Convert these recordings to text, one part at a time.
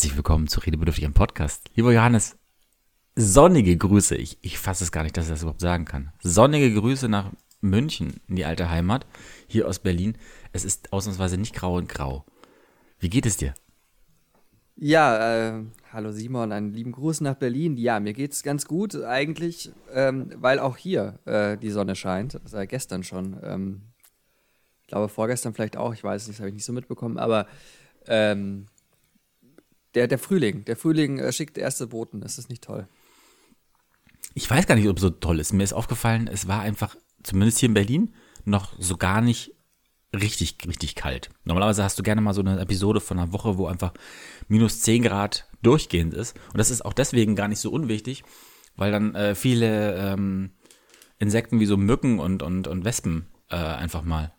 herzlich willkommen zu Redebedürftigem Podcast. Lieber Johannes, sonnige Grüße. Ich, ich fasse es gar nicht, dass ich das überhaupt sagen kann. Sonnige Grüße nach München in die alte Heimat, hier aus Berlin. Es ist ausnahmsweise nicht grau und grau. Wie geht es dir? Ja, äh, hallo Simon, einen lieben Gruß nach Berlin. Ja, mir geht's ganz gut eigentlich, ähm, weil auch hier äh, die Sonne scheint. Seit gestern schon. Ähm, ich glaube vorgestern vielleicht auch. Ich weiß nicht, das habe ich nicht so mitbekommen. Aber ähm, der, der Frühling, der Frühling äh, schickt erste Boten. Das ist nicht toll. Ich weiß gar nicht, ob es so toll ist. Mir ist aufgefallen, es war einfach, zumindest hier in Berlin, noch so gar nicht richtig, richtig kalt. Normalerweise hast du gerne mal so eine Episode von einer Woche, wo einfach minus 10 Grad durchgehend ist. Und das ist auch deswegen gar nicht so unwichtig, weil dann äh, viele ähm, Insekten wie so Mücken und, und, und Wespen äh, einfach mal,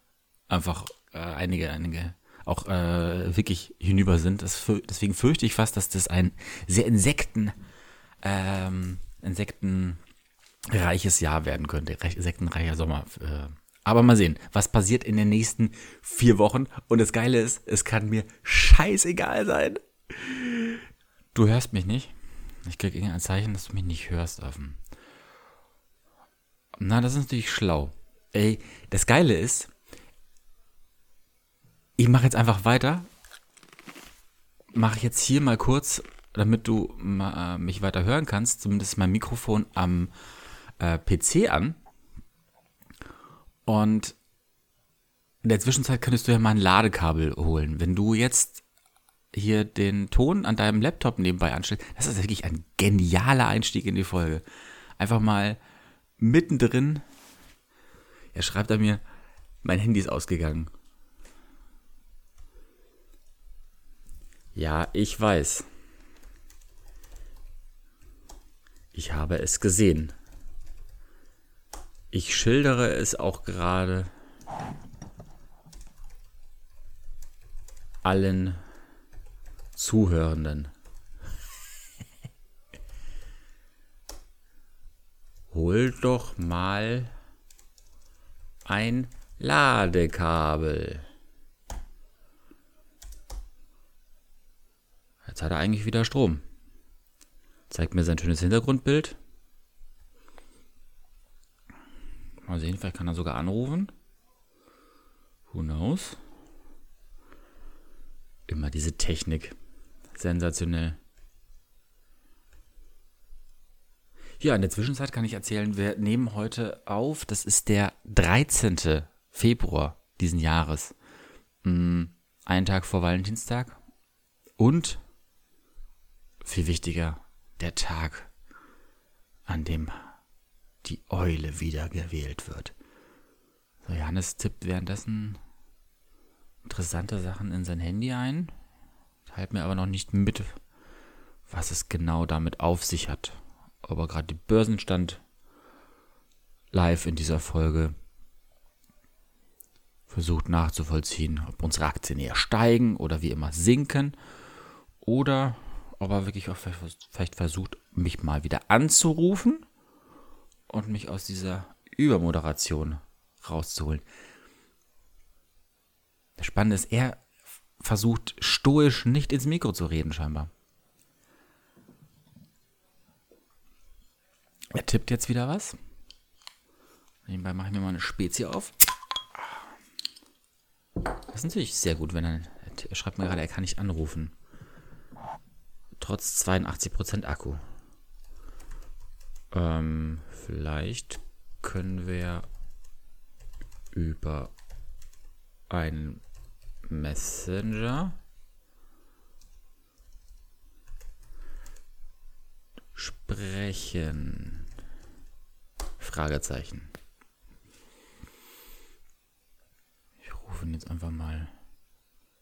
einfach äh, einige, einige auch äh, wirklich hinüber sind. Das, deswegen fürchte ich fast, dass das ein sehr Insekten, ähm, insektenreiches Jahr werden könnte. Insektenreicher Sommer. Äh. Aber mal sehen, was passiert in den nächsten vier Wochen. Und das Geile ist, es kann mir scheißegal sein. Du hörst mich nicht. Ich kriege irgendein Zeichen, dass du mich nicht hörst. Na, das ist natürlich schlau. Ey, das Geile ist, ich mache jetzt einfach weiter. Mache ich jetzt hier mal kurz, damit du äh, mich weiter hören kannst, zumindest mein Mikrofon am äh, PC an. Und in der Zwischenzeit könntest du ja mal ein Ladekabel holen. Wenn du jetzt hier den Ton an deinem Laptop nebenbei anstellst, das ist wirklich ein genialer Einstieg in die Folge. Einfach mal mittendrin. Er schreibt er mir, mein Handy ist ausgegangen. Ja, ich weiß. Ich habe es gesehen. Ich schildere es auch gerade allen Zuhörenden. Hol doch mal ein Ladekabel. Jetzt hat er eigentlich wieder Strom. Zeigt mir sein schönes Hintergrundbild. Mal sehen, vielleicht kann er sogar anrufen. Who knows? Immer diese Technik. Sensationell. Ja, in der Zwischenzeit kann ich erzählen, wir nehmen heute auf, das ist der 13. Februar diesen Jahres. Mm, einen Tag vor Valentinstag. Und viel wichtiger, der Tag, an dem die Eule wieder gewählt wird. So, Johannes tippt währenddessen interessante Sachen in sein Handy ein, teilt mir aber noch nicht mit, was es genau damit auf sich hat. Ob er gerade die Börsenstand live in dieser Folge versucht nachzuvollziehen, ob unsere Aktien eher steigen oder wie immer sinken oder ob er wirklich auch vielleicht versucht, mich mal wieder anzurufen und mich aus dieser Übermoderation rauszuholen. Das Spannende ist, er versucht stoisch nicht ins Mikro zu reden, scheinbar. Er tippt jetzt wieder was. Nebenbei mache ich mir mal eine Spezie auf. Das ist natürlich sehr gut, wenn er, er schreibt mir gerade, er kann nicht anrufen trotz 82% Akku. Ähm, vielleicht können wir über einen Messenger sprechen. Fragezeichen. Ich rufe ihn jetzt einfach mal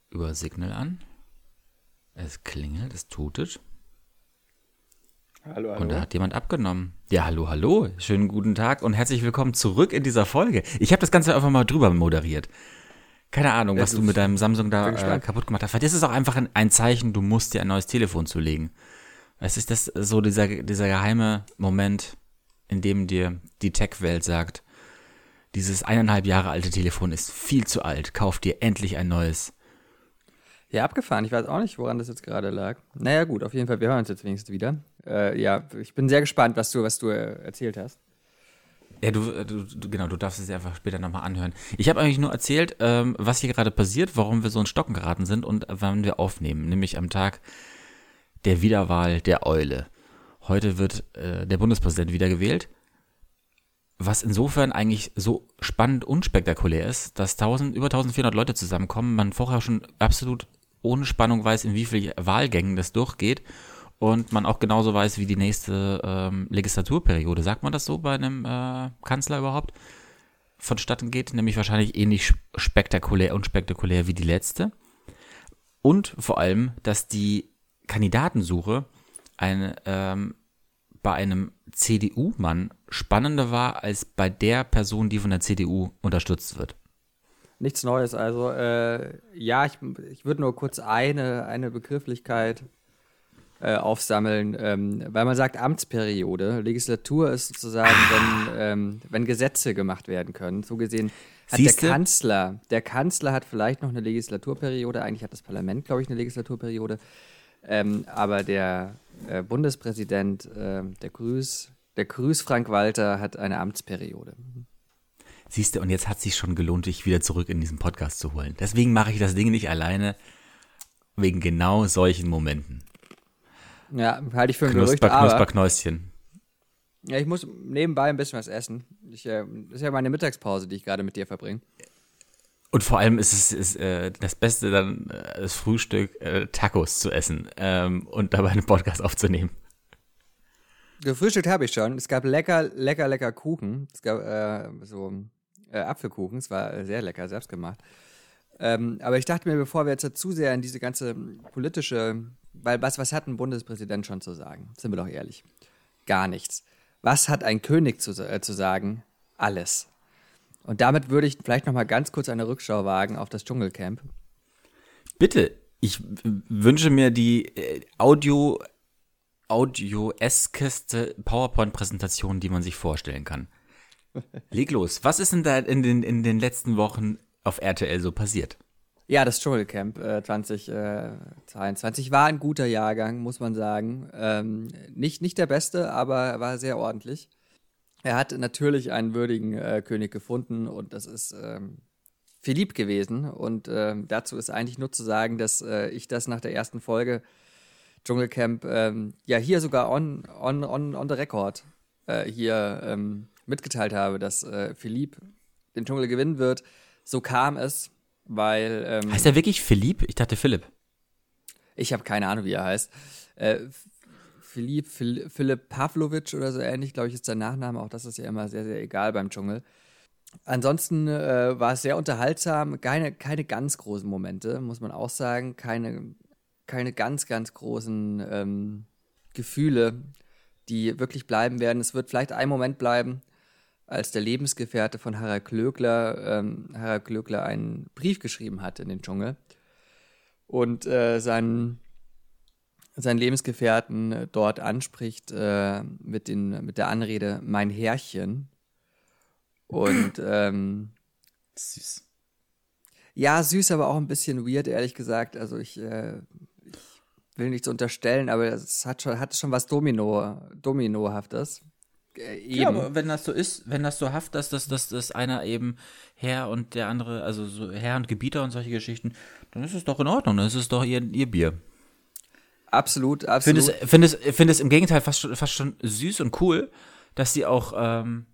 über Signal an. Es klingelt, es tutet. Hallo, hallo. Und da hat jemand abgenommen. Ja, hallo, hallo. Schönen guten Tag und herzlich willkommen zurück in dieser Folge. Ich habe das Ganze einfach mal drüber moderiert. Keine Ahnung, was du mit deinem Samsung da äh, kaputt gemacht hast. Vielleicht ist es auch einfach ein, ein, Zeichen, du musst dir ein neues Telefon zulegen. Es ist das so dieser, dieser geheime Moment, in dem dir die Tech-Welt sagt, dieses eineinhalb Jahre alte Telefon ist viel zu alt, kauf dir endlich ein neues. Ja, abgefahren. Ich weiß auch nicht, woran das jetzt gerade lag. Naja, gut, auf jeden Fall, wir hören uns jetzt wenigstens wieder. Äh, ja, ich bin sehr gespannt, was du, was du äh, erzählt hast. Ja, du, äh, du, du, genau, du darfst es einfach später nochmal anhören. Ich habe eigentlich nur erzählt, ähm, was hier gerade passiert, warum wir so in Stocken geraten sind und wann wir aufnehmen, nämlich am Tag der Wiederwahl der Eule. Heute wird äh, der Bundespräsident wiedergewählt, was insofern eigentlich so spannend und spektakulär ist, dass 1000, über 1400 Leute zusammenkommen, man vorher schon absolut ohne Spannung weiß, in wie vielen Wahlgängen das durchgeht und man auch genauso weiß, wie die nächste ähm, Legislaturperiode, sagt man das so bei einem äh, Kanzler überhaupt, vonstatten geht, nämlich wahrscheinlich ähnlich spektakulär und spektakulär wie die letzte. Und vor allem, dass die Kandidatensuche eine, ähm, bei einem CDU-Mann spannender war als bei der Person, die von der CDU unterstützt wird. Nichts Neues. Also äh, ja, ich, ich würde nur kurz eine, eine Begrifflichkeit äh, aufsammeln, ähm, weil man sagt Amtsperiode. Legislatur ist sozusagen, wenn, ähm, wenn Gesetze gemacht werden können. So gesehen hat Siehste? der Kanzler, der Kanzler hat vielleicht noch eine Legislaturperiode, eigentlich hat das Parlament, glaube ich, eine Legislaturperiode, ähm, aber der äh, Bundespräsident, äh, der Grüß, der Grüß Frank Walter hat eine Amtsperiode. Siehst du, und jetzt hat es sich schon gelohnt, dich wieder zurück in diesen Podcast zu holen. Deswegen mache ich das Ding nicht alleine, wegen genau solchen Momenten. Ja, halte ich für ein Knusper, Gerücht, aber... Knusperknäuschen. Ja, ich muss nebenbei ein bisschen was essen. Ich, äh, das ist ja meine Mittagspause, die ich gerade mit dir verbringe. Und vor allem ist es ist, äh, das Beste dann, äh, das Frühstück, äh, Tacos zu essen ähm, und dabei einen Podcast aufzunehmen. Gefrühstückt habe ich schon. Es gab lecker, lecker, lecker Kuchen. Es gab äh, so äh, Apfelkuchen. Es war sehr lecker, selbst gemacht. Ähm, aber ich dachte mir, bevor wir jetzt zu sehr in diese ganze politische, weil was, was hat ein Bundespräsident schon zu sagen? Sind wir doch ehrlich. Gar nichts. Was hat ein König zu, äh, zu sagen? Alles. Und damit würde ich vielleicht noch mal ganz kurz eine Rückschau wagen auf das Dschungelcamp. Bitte, ich wünsche mir die äh, Audio audio-eskeste PowerPoint-Präsentation, die man sich vorstellen kann. Leg los. Was ist denn da in den, in den letzten Wochen auf RTL so passiert? Ja, das Dschungelcamp äh, 2022 äh, war ein guter Jahrgang, muss man sagen. Ähm, nicht, nicht der beste, aber war sehr ordentlich. Er hat natürlich einen würdigen äh, König gefunden und das ist ähm, Philipp gewesen. Und ähm, dazu ist eigentlich nur zu sagen, dass äh, ich das nach der ersten Folge Dschungelcamp ähm, ja hier sogar on, on, on, on the record äh, hier ähm, mitgeteilt habe, dass äh, Philipp den Dschungel gewinnen wird. So kam es, weil. Ähm, heißt er wirklich Philipp? Ich dachte Philipp. Ich habe keine Ahnung, wie er heißt. Äh, Philipp, Philipp Pavlovic oder so ähnlich, glaube ich, ist sein Nachname. Auch das ist ja immer sehr, sehr egal beim Dschungel. Ansonsten äh, war es sehr unterhaltsam. Keine, keine ganz großen Momente, muss man auch sagen. Keine, keine ganz, ganz großen ähm, Gefühle, die wirklich bleiben werden. Es wird vielleicht ein Moment bleiben, als der Lebensgefährte von Harald Klöckler, ähm, Harald Klöckler einen Brief geschrieben hat in den Dschungel und äh, seinen seinen Lebensgefährten äh, dort anspricht äh, mit, den, mit der Anrede mein Herrchen. Und ähm, süß. Ja, süß, aber auch ein bisschen weird, ehrlich gesagt. Also ich, äh, ich will nichts unterstellen, aber es hat schon, hat schon was Domino, Dominohaftes. Äh, Ja, aber wenn das so ist, wenn das so haft dass, dass, dass einer eben Herr und der andere, also so Herr und Gebieter und solche Geschichten, dann ist es doch in Ordnung, dann ist es doch ihr, ihr Bier. Absolut, absolut. Finde es, find es, find es im Gegenteil fast schon, fast schon süß und cool, dass sie auch ähm,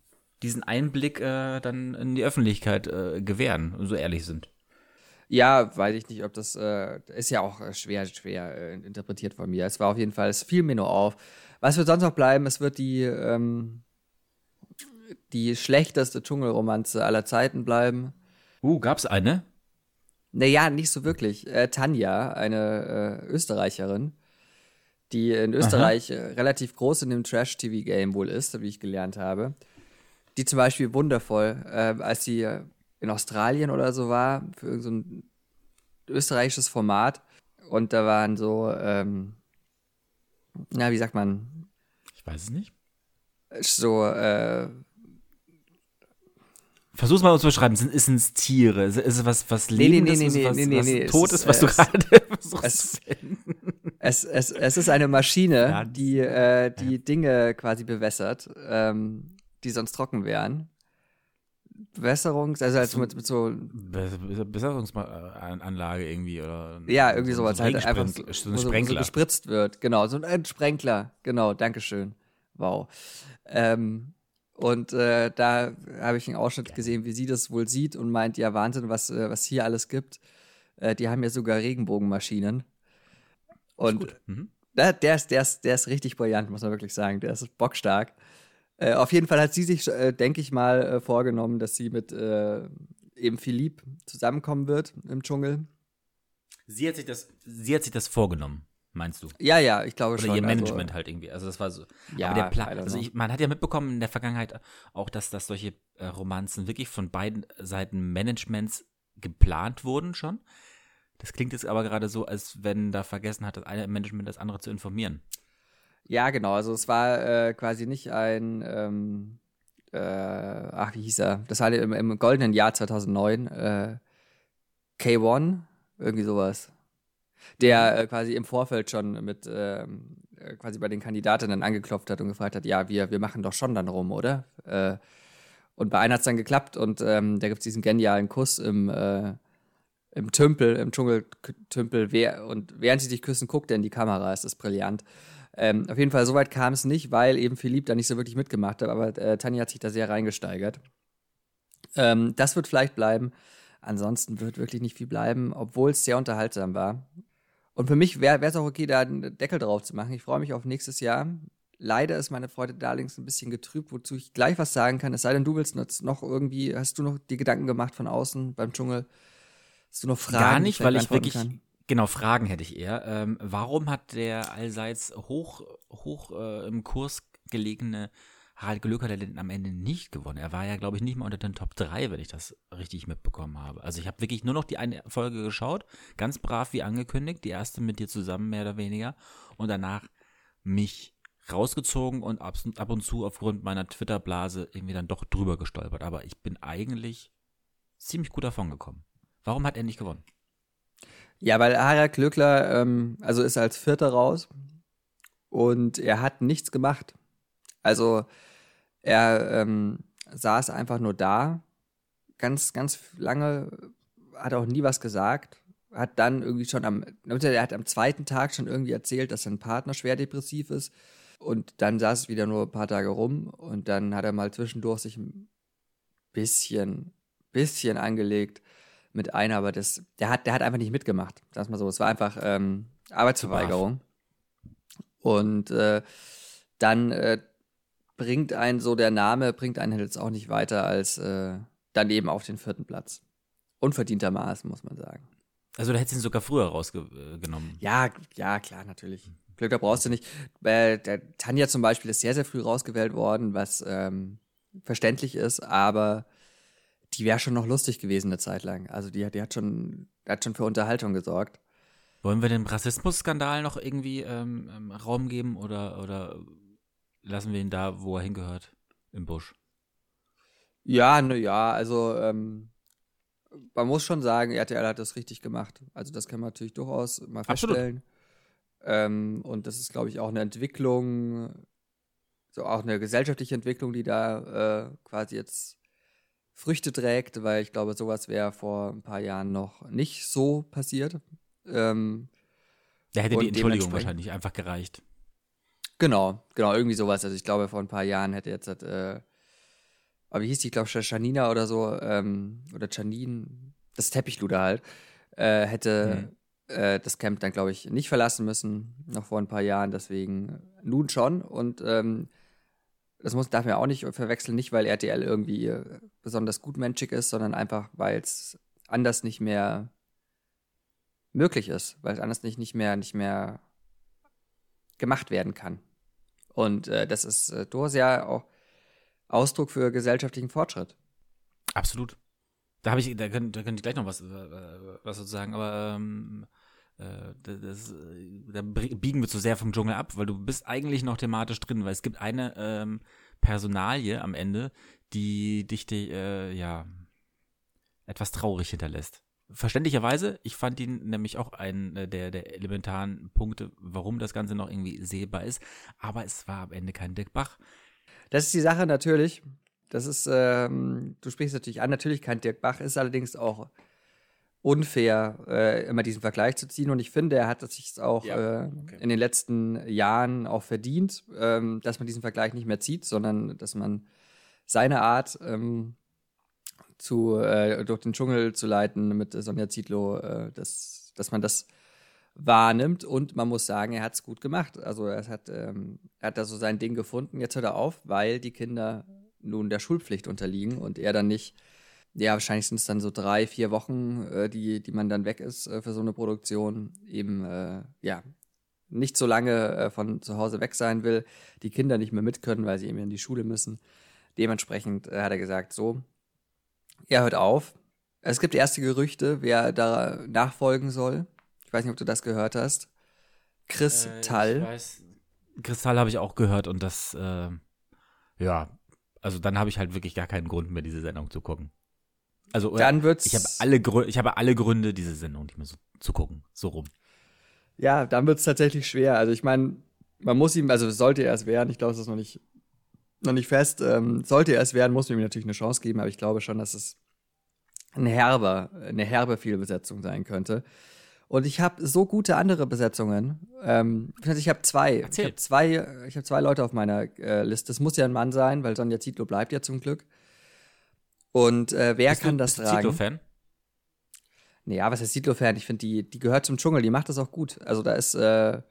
diesen Einblick äh, dann in die Öffentlichkeit äh, gewähren und so ehrlich sind. Ja, weiß ich nicht, ob das äh, ist ja auch schwer, schwer äh, interpretiert von mir. Es war auf jeden Fall, es fiel mir nur auf. Was wird sonst noch bleiben? Es wird die, ähm, die schlechteste Dschungelromanze aller Zeiten bleiben. Uh, gab's eine? Naja, nicht so wirklich. Äh, Tanja, eine äh, Österreicherin, die in Österreich äh, relativ groß in dem Trash-TV-Game wohl ist, wie ich gelernt habe. Die zum Beispiel wundervoll, äh, als sie äh, in Australien oder so war, für irgendein so österreichisches Format. Und da waren so, ähm, na, wie sagt man? Ich weiß es nicht. So, äh, Versuch's mal zu beschreiben. Sind, ist es Tiere? Ist es was, was Nee, nee, Lebendes? nee, nee, was, nee, nee, was nee, tot es ist, was ist, du äh, es- gerade versuchst es- zu finden? Es, es, es ist eine Maschine, Ja. die, äh, die Dinge quasi bewässert, ähm, die sonst trocken wären. Bewässerungs-, also, also mit, mit so, Be- Be- Besserungsanlage irgendwie oder ja, irgendwie so, sowas so halt ein einfach, Regensprenk- so, so ein wo so, Sprenkler. gespritzt wird. Genau, so ein Sprenkler. Genau, Dankeschön. Wow. Ähm, und äh, da habe ich einen Ausschnitt gesehen, wie sie das wohl sieht und meint, ja, Wahnsinn, was, äh, was hier alles gibt. Äh, die haben ja sogar Regenbogenmaschinen. Und. Mhm. der, der, ist, der, ist, der ist richtig brillant, muss man wirklich sagen. Der ist bockstark. Äh, auf jeden Fall hat sie sich, äh, denke ich mal, äh, vorgenommen, dass sie mit äh, eben Philippe zusammenkommen wird im Dschungel. Sie hat sich das, sie hat sich das vorgenommen, meinst du? Ja, ja, ich glaube Oder schon. ihr Management Also, halt irgendwie. Also das war so. ja, aber der Plan, also ich, man hat ja mitbekommen in der Vergangenheit auch, dass, dass solche äh, Romanzen wirklich von beiden Seiten Managements geplant wurden schon. Das klingt jetzt aber gerade so, als wenn da vergessen hat, das eine Management das andere zu informieren. Ja, genau. Also es war äh, quasi nicht ein, ähm, äh, ach, wie hieß er? Das war im, im goldenen Jahr 2009. Äh, K1, irgendwie sowas. Der äh, quasi im Vorfeld schon mit ähm, äh, quasi bei den Kandidatinnen angeklopft hat und gefragt hat, ja, wir, wir machen doch schon dann rum, oder? Äh, und bei einer hat es dann geklappt und ähm, da gibt es diesen genialen Kuss im, im Tümpel, im Dschungeltümpel. Wer, und während sie sich küssen, guckt er in die Kamera. Es ist brillant. Ähm, auf jeden Fall, soweit kam es nicht, weil eben Philipp da nicht so wirklich mitgemacht hat, aber äh, Tanja hat sich da sehr reingesteigert. Ähm, das wird vielleicht bleiben. Ansonsten wird wirklich nicht viel bleiben, obwohl es sehr unterhaltsam war. Und für mich wäre es auch okay, da einen Deckel drauf zu machen. Ich freue mich auf nächstes Jahr. Leider ist meine Freude Darlings ein bisschen getrübt, wozu ich gleich was sagen kann. Es sei denn, du willst noch irgendwie, hast du noch die Gedanken gemacht von außen beim Dschungel? Hast du noch Fragen? Gar nicht, weil ich wirklich, kann? Genau, Fragen hätte ich eher. Ähm, warum hat der allseits hoch, hoch äh, im Kurs gelegene Harald Glöcker denn am Ende nicht gewonnen? Er war ja, glaube ich, nicht mal unter den Top 3, wenn ich das richtig mitbekommen habe. Also ich habe wirklich nur noch die eine Folge geschaut, ganz brav wie angekündigt, die erste mit dir zusammen, mehr oder weniger, und danach mich rausgezogen und ab, ab und zu aufgrund meiner Twitter-Blase irgendwie dann doch drüber gestolpert. Aber ich bin eigentlich ziemlich gut davon gekommen. Warum hat er nicht gewonnen? Ja, weil Harald Glöckler, ähm, also ist als Vierter raus und er hat nichts gemacht. Also er ähm, saß einfach nur da, ganz, ganz lange, hat auch nie was gesagt, hat dann irgendwie schon am, er hat am zweiten Tag schon irgendwie erzählt, dass sein Partner schwer depressiv ist und dann saß es wieder nur ein paar Tage rum und dann hat er mal zwischendurch sich ein bisschen, bisschen angelegt mit einer, aber das, der hat, der hat einfach nicht mitgemacht. Sag mal so. Es war einfach ähm, Arbeitsverweigerung. Und äh, dann äh, bringt einen so der Name, bringt einen jetzt auch nicht weiter als äh, dann eben auf den vierten Platz. Unverdientermaßen, muss man sagen. Also da hättest du ihn sogar früher rausgenommen. Ja, ja, klar, natürlich. Glück, da brauchst du nicht. Äh, der Tanja zum Beispiel ist sehr, sehr früh rausgewählt worden, was ähm, verständlich ist, aber die wäre schon noch lustig gewesen eine Zeit lang. Also die, die hat schon, hat schon für Unterhaltung gesorgt. Wollen wir dem Rassismusskandal noch irgendwie ähm, ähm, Raum geben oder, oder lassen wir ihn da, wo er hingehört, im Busch? Ja, ne, ja, also ähm, man muss schon sagen, RTL hat das richtig gemacht. Also das kann man natürlich durchaus mal feststellen. Ähm, und das ist, glaube ich, auch eine Entwicklung, so auch eine gesellschaftliche Entwicklung, die da äh, quasi jetzt Früchte trägt, weil ich glaube, sowas wäre vor ein paar Jahren noch nicht so passiert. Ähm, Da hätte die Entschuldigung wahrscheinlich einfach gereicht. Genau, genau, irgendwie sowas. Also ich glaube, vor ein paar Jahren hätte jetzt, äh, aber wie hieß die, ich glaube, Janina oder so, ähm, oder Janine, das Teppichluder halt, äh, hätte äh, das Camp dann, glaube ich, nicht verlassen müssen, noch vor ein paar Jahren. Deswegen nun schon. Und ähm, das muss, darf man auch nicht verwechseln, nicht weil RTL irgendwie äh, besonders gutmenschig ist, sondern einfach, weil es anders nicht mehr möglich ist, weil es anders nicht, nicht mehr, nicht mehr gemacht werden kann. Und äh, das ist äh, durchaus ja auch Ausdruck für gesellschaftlichen Fortschritt. Absolut. Da da könnte da könnt ich gleich noch was, äh, was dazu sagen, aber ähm, äh, das, das, äh, da biegen wir zu sehr vom Dschungel ab, weil du bist eigentlich noch thematisch drin, weil es gibt eine ähm, Personalie am Ende, die dich, äh, ja, etwas traurig hinterlässt. Verständlicherweise, ich fand ihn nämlich auch einen äh, der, der elementaren Punkte, warum das Ganze noch irgendwie sehbar ist. Aber es war am Ende kein Dirk Bach. Das ist die Sache natürlich. Das ist, ähm, du sprichst natürlich an, natürlich kein Dirk Bach, ist allerdings auch unfair, äh, immer diesen Vergleich zu ziehen. Und ich finde, er hat es sich auch ja, äh, okay. in den letzten Jahren auch verdient, ähm, dass man diesen Vergleich nicht mehr zieht, sondern dass man seine Art ähm, zu, äh, durch den Dschungel zu leiten mit Sonja Zietlow, äh, dass, dass man das wahrnimmt. Und man muss sagen, er hat es gut gemacht. Also er hat, ähm, er hat da so sein Ding gefunden. Jetzt hört er auf, weil die Kinder nun der Schulpflicht unterliegen und er dann nicht ja, wahrscheinlich sind es dann so drei, vier Wochen, äh, die, die man dann weg ist äh, für so eine Produktion, eben, äh, ja, nicht so lange äh, von zu Hause weg sein will, die Kinder nicht mehr mit können, weil sie eben in die Schule müssen. Dementsprechend äh, hat er gesagt, so, er hört auf. Es gibt erste Gerüchte, wer da nachfolgen soll. Ich weiß nicht, ob du das gehört hast. Chris äh, Tall. Ich weiß, Chris Tall habe ich auch gehört und das, äh, ja, also dann habe ich halt wirklich gar keinen Grund mehr, diese Sendung zu gucken. Also dann wird's ich habe alle Gründe, ich habe alle Gründe, diese Sendung nicht mehr so zu gucken, so rum. Ja, dann wird es tatsächlich schwer. Also ich meine, man muss ihm, also sollte er es werden, ich glaube, es ist noch nicht, noch nicht fest, ähm, sollte er es werden, muss man ihm natürlich eine Chance geben, aber ich glaube schon, dass es eine herbe, eine herbe Fehlbesetzung sein könnte. Und ich habe so gute andere Besetzungen. Ähm, ich habe zwei. Erzähl. Ich habe zwei, ich habe zwei Leute auf meiner äh, Liste. Es muss ja ein Mann sein, weil Sonja Zietlow bleibt ja zum Glück. Und äh, wer bist kann du, das bist tragen? Siedlo-Fan? Nee, ja, was ist Siedlo-Fan? Ich finde, die, die gehört zum Dschungel, die macht das auch gut. Also da ist äh,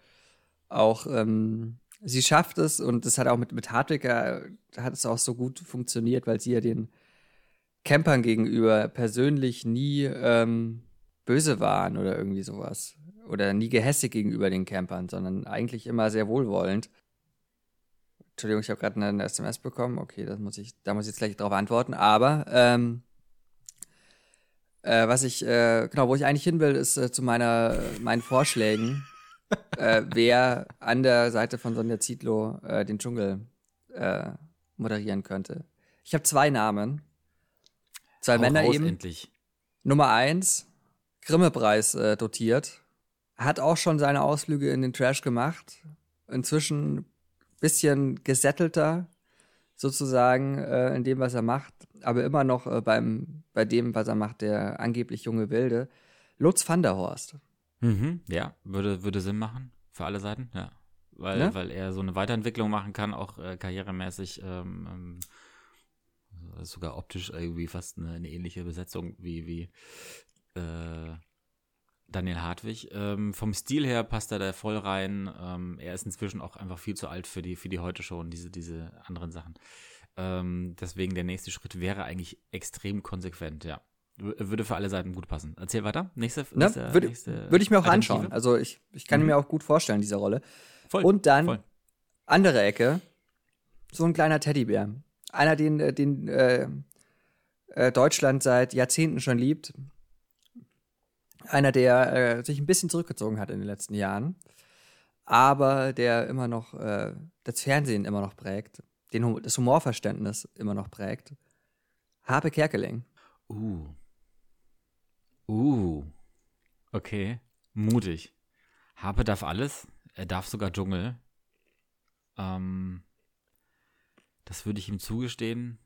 auch, ähm, sie schafft es und das hat auch mit, mit Hartwig, äh, hat es auch so gut funktioniert, weil sie ja den Campern gegenüber persönlich nie ähm, böse waren oder irgendwie sowas. Oder nie gehässig gegenüber den Campern, sondern eigentlich immer sehr wohlwollend. Entschuldigung, ich habe gerade eine, eine, SMS bekommen. Okay, das muss ich, da muss ich jetzt gleich drauf antworten. Aber ähm, äh, was ich, äh, genau, wo ich eigentlich hin will, ist äh, zu meiner, meinen Vorschlägen, äh, wer an der Seite von Sonja Zietlow äh, den Dschungel äh, moderieren könnte. Ich habe zwei Namen. Zwei Hau Männer raus, eben. Endlich. Nummer eins, Grimme-Preis dotiert. Hat auch schon seine Ausflüge in den Trash gemacht. Inzwischen bisschen gesettelter sozusagen äh, in dem, was er macht, aber immer noch äh, beim, bei dem, was er macht, der angeblich junge Wilde. Lutz van der Horst. Mhm, ja, würde, würde Sinn machen für alle Seiten, ja. Weil, ne? weil er so eine Weiterentwicklung machen kann, auch äh, karrieremäßig, ähm, ähm, sogar optisch irgendwie fast eine, eine ähnliche Besetzung wie, wie äh, Daniel Hartwig. Ähm, vom Stil her passt er da voll rein. Ähm, er ist inzwischen auch einfach viel zu alt für die, für die Heute-Show und diese, diese anderen Sachen. Ähm, deswegen der nächste Schritt wäre eigentlich extrem konsequent, ja. Würde für alle Seiten gut passen. Erzähl weiter. Nächste, ne? nächste, würde, nächste würde ich mir auch anschauen. Also ich, ich kann mhm. mir auch gut vorstellen, diese Rolle. Voll, und dann voll. andere Ecke, so ein kleiner Teddybär. Einer, den, äh, den äh, äh, Deutschland seit Jahrzehnten schon liebt einer, der äh, sich ein bisschen zurückgezogen hat in den letzten Jahren, aber der immer noch äh, das Fernsehen immer noch prägt, den, das Humorverständnis immer noch prägt. Habe Kerkeling. Uh. Uh. Okay. Mutig. Habe darf alles. Er darf sogar Dschungel. Ähm, das würde ich ihm zugestehen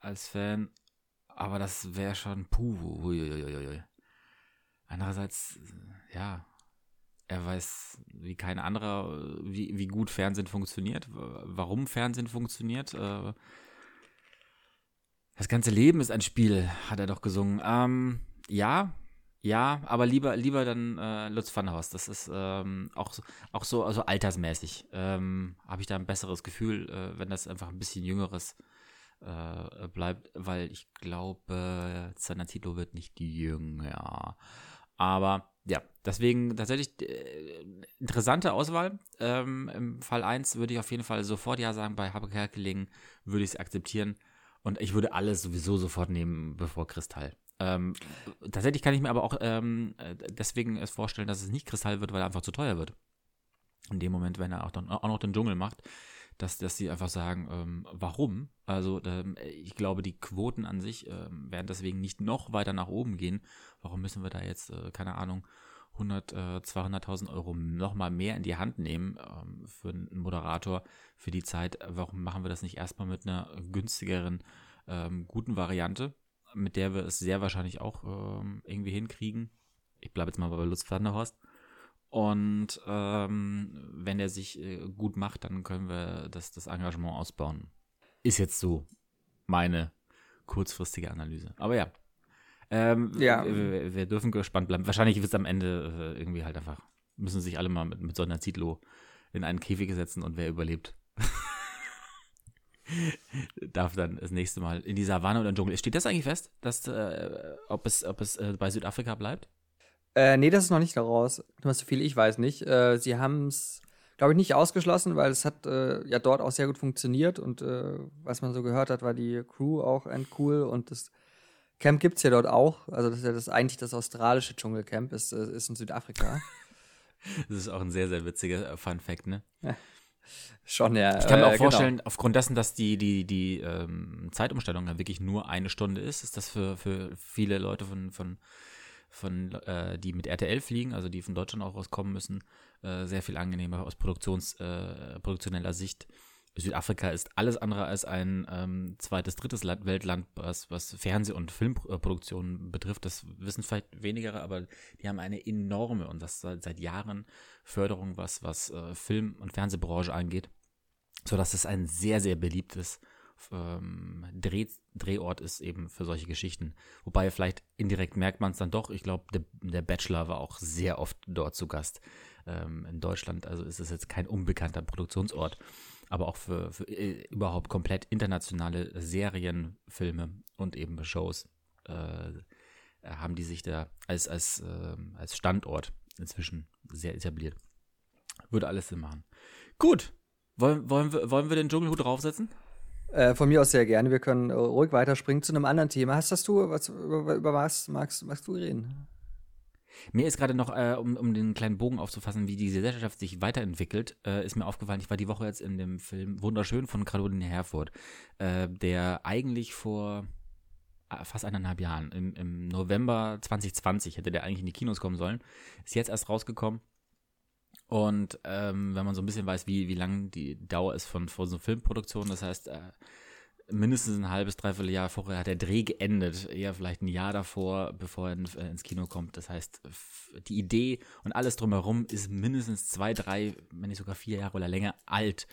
als Fan. Aber das wäre schon puh. Uiuiui. Andererseits, ja, er weiß wie kein anderer, wie, wie gut Fernsehen funktioniert, warum Fernsehen funktioniert. Äh, das ganze Leben ist ein Spiel, hat er doch gesungen. Ähm, ja, ja, aber lieber, lieber dann äh, Lutz van Horst. Das ist ähm, auch, so, auch so also altersmäßig. Ähm, Habe ich da ein besseres Gefühl, äh, wenn das einfach ein bisschen jüngeres äh, bleibt, weil ich glaube, Zanatito wird nicht jünger. Aber ja, deswegen tatsächlich äh, interessante Auswahl. Ähm, Im Fall 1 würde ich auf jeden Fall sofort ja sagen, bei Habe Kerkeling würde ich es akzeptieren. Und ich würde alles sowieso sofort nehmen, bevor Kristall. Ähm, tatsächlich kann ich mir aber auch ähm, deswegen es vorstellen, dass es nicht Kristall wird, weil er einfach zu teuer wird. In dem Moment, wenn er auch, dann, auch noch den Dschungel macht. Dass, dass sie einfach sagen, ähm, warum? Also ähm, ich glaube, die Quoten an sich ähm, werden deswegen nicht noch weiter nach oben gehen. Warum müssen wir da jetzt, äh, keine Ahnung, 100, äh, 200.000 Euro nochmal mehr in die Hand nehmen ähm, für einen Moderator für die Zeit? Warum machen wir das nicht erstmal mit einer günstigeren, ähm, guten Variante, mit der wir es sehr wahrscheinlich auch ähm, irgendwie hinkriegen? Ich bleibe jetzt mal bei Lutz van der Horst. Und ähm, wenn er sich äh, gut macht, dann können wir das, das Engagement ausbauen. Ist jetzt so meine kurzfristige Analyse. Aber ja, ähm, ja. Wir, wir, dürfen gespannt bleiben. Wahrscheinlich wird es am Ende äh, irgendwie halt einfach, müssen sich alle mal mit, mit so einer Zitlo in einen Käfig setzen und wer überlebt, darf dann das nächste Mal in die Savanne oder im Dschungel. Steht das eigentlich fest, dass, äh, ob es, ob es äh, bei Südafrika bleibt? Äh, nee, das ist noch nicht daraus. Nur so viel ich weiß nicht. Äh, sie haben es, glaube ich, nicht ausgeschlossen, weil es hat äh, ja dort auch sehr gut funktioniert und äh, was man so gehört hat, war die Crew auch cool und das Camp gibt's ja dort auch. Also das ist ja das eigentlich das australische Dschungelcamp, ist, äh, ist in Südafrika. das ist auch ein sehr, sehr witziger äh, Fun Fact, ne? Ja. Schon, ja. Ich kann mir auch genau. vorstellen, genau. aufgrund dessen, dass die, die, die ähm, Zeitumstellung ja wirklich nur eine Stunde ist, ist das für, für viele Leute von, von von äh, die mit RTL fliegen, also die von Deutschland auch rauskommen müssen, äh, sehr viel angenehmer aus Produktions, äh, produktioneller Sicht. Südafrika ist alles andere als ein ähm, zweites, drittes Land, Weltland, was, was Fernseh- und Filmproduktion betrifft. Das wissen vielleicht weniger, aber die haben eine enorme und das seit, seit Jahren Förderung, was, was äh, Film- und Fernsehbranche angeht, so dass es ein sehr, sehr beliebtes ähm, Dreh, Drehort ist eben für solche Geschichten. Wobei vielleicht indirekt merkt man es dann doch. Ich glaube, der, der, Bachelor war auch sehr oft dort zu Gast ähm, in Deutschland. Also ist es jetzt kein unbekannter Produktionsort. Aber auch für, für äh, überhaupt komplett internationale Serien, Filme und eben Shows äh, haben die sich da als, als, äh, als Standort inzwischen sehr etabliert. Würde alles Sinn machen. Gut. Wollen, wollen, wir, wollen wir den Dschungelhut draufsetzen? Äh, von mir aus sehr gerne. Wir können äh, ruhig weiterspringen zu einem anderen Thema. Hast, hast du, was, über, über was magst, magst du reden? Mir ist gerade noch, äh, um, um den kleinen Bogen aufzufassen, wie die Gesellschaft sich weiterentwickelt, äh, ist mir aufgefallen, ich war die Woche jetzt in dem Film Wunderschön von Caroline Herford, äh, der eigentlich vor äh, fast eineinhalb Jahren, im, im November 2020 hätte der eigentlich in die Kinos kommen sollen, ist jetzt erst rausgekommen und ähm, wenn man so ein bisschen weiß, wie, wie lang die Dauer ist von, von so Filmproduktion, das heißt, äh, mindestens ein halbes, dreiviertel Jahr vorher hat der Dreh geendet, eher vielleicht ein Jahr davor, bevor er äh, ins Kino kommt. Das heißt, die Idee und alles drumherum ist mindestens zwei, drei, wenn nicht sogar vier Jahre oder länger alt.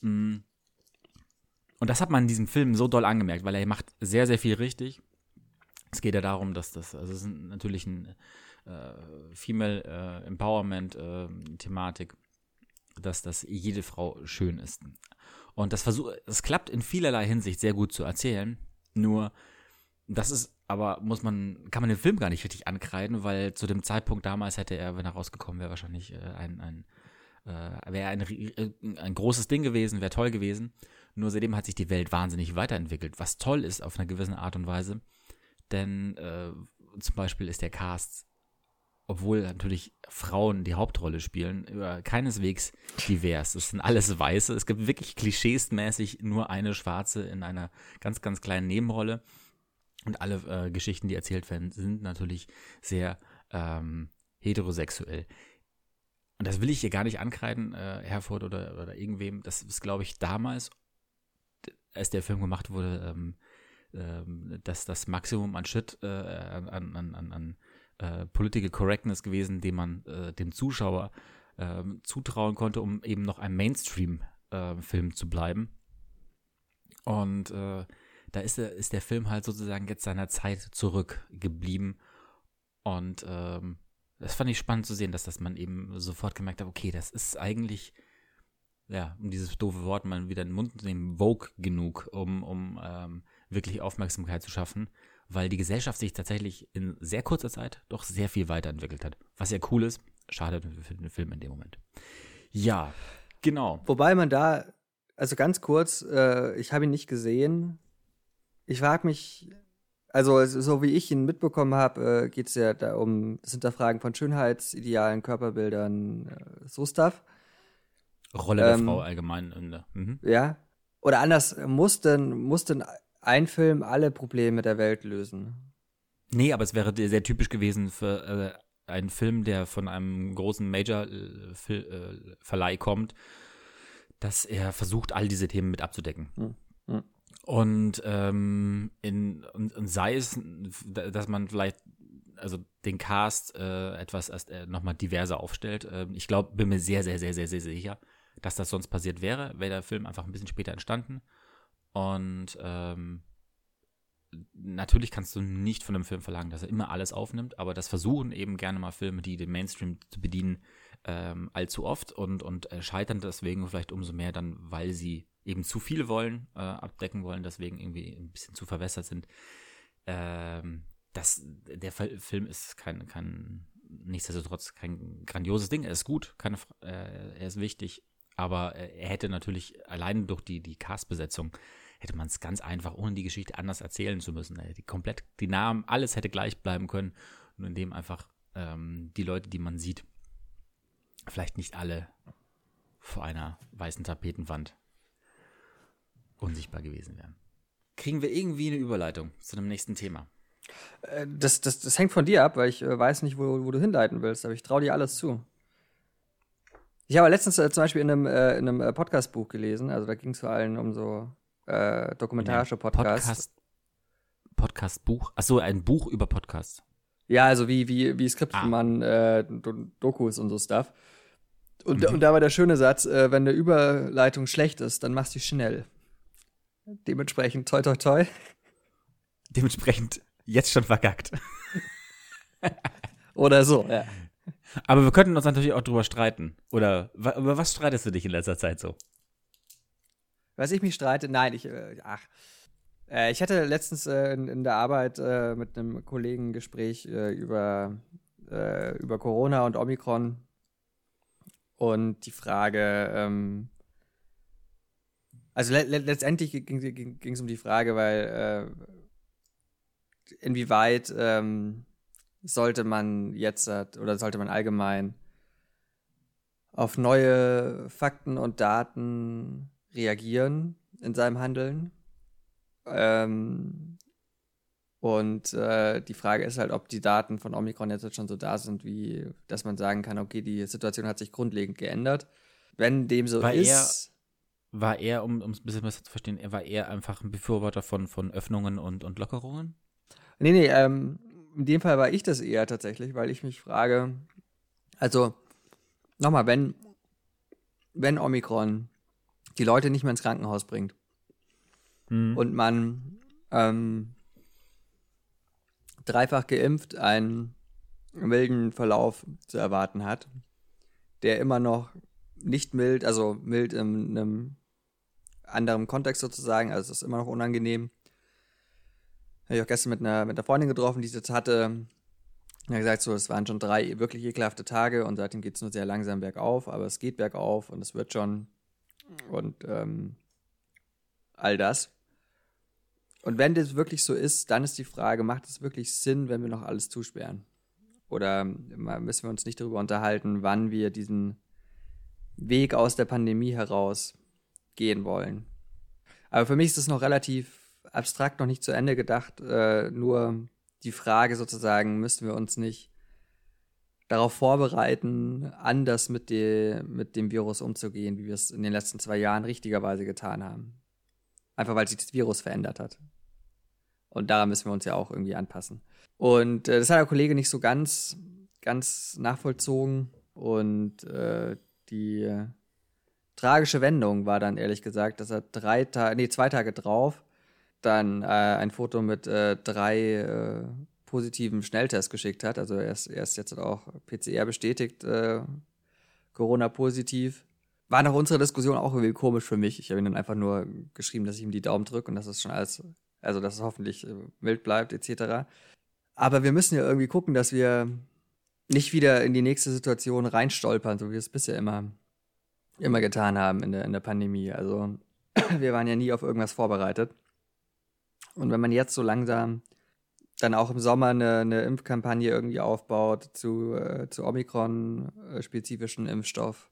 Mm. Und das hat man in diesem Film so doll angemerkt, weil er macht sehr, sehr viel richtig. Es geht ja darum, dass das, also es ist natürlich ein äh, Female äh, Empowerment äh, dass das jede Frau schön ist. Und das versucht, es klappt in vielerlei Hinsicht sehr gut zu erzählen. Nur, das ist aber muss man, kann man den Film gar nicht richtig ankreiden, weil zu dem Zeitpunkt damals hätte er, wenn er rausgekommen wäre, wahrscheinlich äh, ein, ein äh, wäre ein, ein großes Ding gewesen, wäre toll gewesen. Nur seitdem hat sich die Welt wahnsinnig weiterentwickelt, was toll ist auf einer gewissen Art und Weise. Denn äh, zum Beispiel ist der Cast obwohl natürlich Frauen die Hauptrolle spielen, keineswegs divers. Es sind alles Weiße. Es gibt wirklich klischeesmäßig nur eine Schwarze in einer ganz, ganz kleinen Nebenrolle. Und alle äh, Geschichten, die erzählt werden, sind natürlich sehr ähm, heterosexuell. Und das will ich hier gar nicht ankreiden, äh, Herford oder, oder irgendwem. Das ist, glaube ich, damals, als der Film gemacht wurde, ähm, ähm, dass das Maximum an Shit äh, an, an, an, an äh, Political Correctness gewesen, den man äh, dem Zuschauer äh, zutrauen konnte, um eben noch ein Mainstream-Film äh, zu bleiben. Und äh, da ist, der, ist der Film halt sozusagen jetzt seiner Zeit zurückgeblieben. Und ähm, das fand ich spannend zu sehen, dass das man eben sofort gemerkt hat, okay, das ist eigentlich, ja, um dieses doofe Wort mal wieder in den Mund zu nehmen, Vogue genug, um, um ähm, wirklich Aufmerksamkeit zu schaffen weil die Gesellschaft sich tatsächlich in sehr kurzer Zeit doch sehr viel weiterentwickelt hat. Was ja cool ist, schade für den Film in dem Moment. Ja, genau. Wobei man da, also ganz kurz, äh, ich habe ihn nicht gesehen. Ich frage mich, also so wie ich ihn mitbekommen habe, äh, geht es ja da um das Hinterfragen von Schönheitsidealen, Körperbildern, äh, so Stuff. Rolle der ähm, Frau allgemein. Mhm. Ja. Oder anders, muss denn, muss denn ein Film alle Probleme der Welt lösen? Nee, aber es wäre sehr typisch gewesen für äh, einen Film, der von einem großen Major-Verleih äh, äh kommt, dass er versucht, all diese Themen mit abzudecken. Hm. Hm. Und, ähm, in, und, und sei es, dass man vielleicht also den Cast äh, etwas erst äh, nochmal diverser aufstellt. Ähm, ich glaube, bin mir sehr, sehr, sehr, sehr, sehr sicher, dass das sonst passiert wäre, wäre der Film einfach ein bisschen später entstanden. Und ähm, natürlich kannst du nicht von einem Film verlangen, dass er immer alles aufnimmt, aber das versuchen eben gerne mal Filme, die den Mainstream zu bedienen, ähm, allzu oft und, und äh, scheitern deswegen vielleicht umso mehr dann, weil sie eben zu viel wollen, äh, abdecken wollen, deswegen irgendwie ein bisschen zu verwässert sind. Ähm, das, der Film ist kein, kein, nichtsdestotrotz kein grandioses Ding. Er ist gut, keine, äh, er ist wichtig, aber er hätte natürlich allein durch die, die Castbesetzung hätte man es ganz einfach, ohne die Geschichte anders erzählen zu müssen. Die komplett, die Namen, alles hätte gleich bleiben können, nur indem einfach ähm, die Leute, die man sieht, vielleicht nicht alle vor einer weißen Tapetenwand unsichtbar gewesen wären. Kriegen wir irgendwie eine Überleitung zu dem nächsten Thema? Äh, das, das, das hängt von dir ab, weil ich äh, weiß nicht, wo, wo du hinleiten willst, aber ich traue dir alles zu. Ich habe letztens äh, zum Beispiel in einem, äh, in einem äh, Podcast-Buch gelesen, also da ging es vor allem um so äh, dokumentarische Podcasts. Podcast, Podcast-Buch? Achso, ein Buch über Podcasts. Ja, also wie, wie, wie skriptet ah. man äh, Dokus und so Stuff. Und, mhm. und da war der schöne Satz, äh, wenn eine Überleitung schlecht ist, dann machst du schnell. Dementsprechend toi toi toi. Dementsprechend jetzt schon verkackt. Oder so, ja. Aber wir könnten uns natürlich auch drüber streiten. Oder über was streitest du dich in letzter Zeit so? Was ich mich streite? Nein, ich, äh, ach. Äh, ich hatte letztens äh, in, in, der Arbeit äh, mit einem Kollegen ein Gespräch äh, über, äh, über Corona und Omikron und die Frage, ähm, also le le letztendlich ging es um die Frage, weil inwieweit ähm, sollte man jetzt oder sollte man allgemein auf neue Fakten und Daten reagieren in seinem Handeln. Ähm, und äh, die Frage ist halt, ob die Daten von Omikron jetzt schon so da sind, wie dass man sagen kann, okay, die Situation hat sich grundlegend geändert. Wenn dem so war ist. Er, war er, um es ein bisschen besser zu verstehen, er war eher einfach ein Befürworter von, von Öffnungen und, und Lockerungen? Nee, nee, ähm, in dem Fall war ich das eher tatsächlich, weil ich mich frage, also, nochmal, wenn, wenn Omikron die Leute nicht mehr ins Krankenhaus bringt mhm. und man ähm, dreifach geimpft einen milden Verlauf zu erwarten hat, der immer noch nicht mild, also mild in einem anderen Kontext sozusagen, also es ist immer noch unangenehm, habe ich auch gestern mit einer, mit einer Freundin getroffen, die das hatte. Er hat gesagt, so, es waren schon drei wirklich ekelhafte Tage und seitdem geht es nur sehr langsam bergauf, aber es geht bergauf und es wird schon. Und ähm, all das. Und wenn das wirklich so ist, dann ist die Frage, macht es wirklich Sinn, wenn wir noch alles zusperren? Oder müssen wir uns nicht darüber unterhalten, wann wir diesen Weg aus der Pandemie heraus gehen wollen? Aber für mich ist es noch relativ abstrakt noch nicht zu Ende gedacht. Äh, nur die Frage sozusagen, müssen wir uns nicht darauf vorbereiten, anders mit, die, mit dem Virus umzugehen, wie wir es in den letzten zwei Jahren richtigerweise getan haben. Einfach weil sich das Virus verändert hat. Und daran müssen wir uns ja auch irgendwie anpassen. Und äh, das hat der Kollege nicht so ganz, ganz nachvollzogen. Und äh, die äh, tragische Wendung war dann ehrlich gesagt, dass er drei Tage, nee, zwei Tage drauf dann äh, ein Foto mit äh, drei äh, positiven Schnelltests geschickt hat. Also er ist, er ist jetzt auch PCR bestätigt, äh, Corona-positiv. War nach unserer Diskussion auch irgendwie komisch für mich. Ich habe ihm dann einfach nur geschrieben, dass ich ihm die Daumen drücke und dass es schon alles, also dass es hoffentlich äh, mild bleibt, etc. Aber wir müssen ja irgendwie gucken, dass wir nicht wieder in die nächste Situation reinstolpern, so wie wir es bisher immer, immer getan haben in der, in der Pandemie. Also wir waren ja nie auf irgendwas vorbereitet. Und wenn man jetzt so langsam dann auch im Sommer eine, eine Impfkampagne irgendwie aufbaut zu, äh, zu Omikron-spezifischen Impfstoff,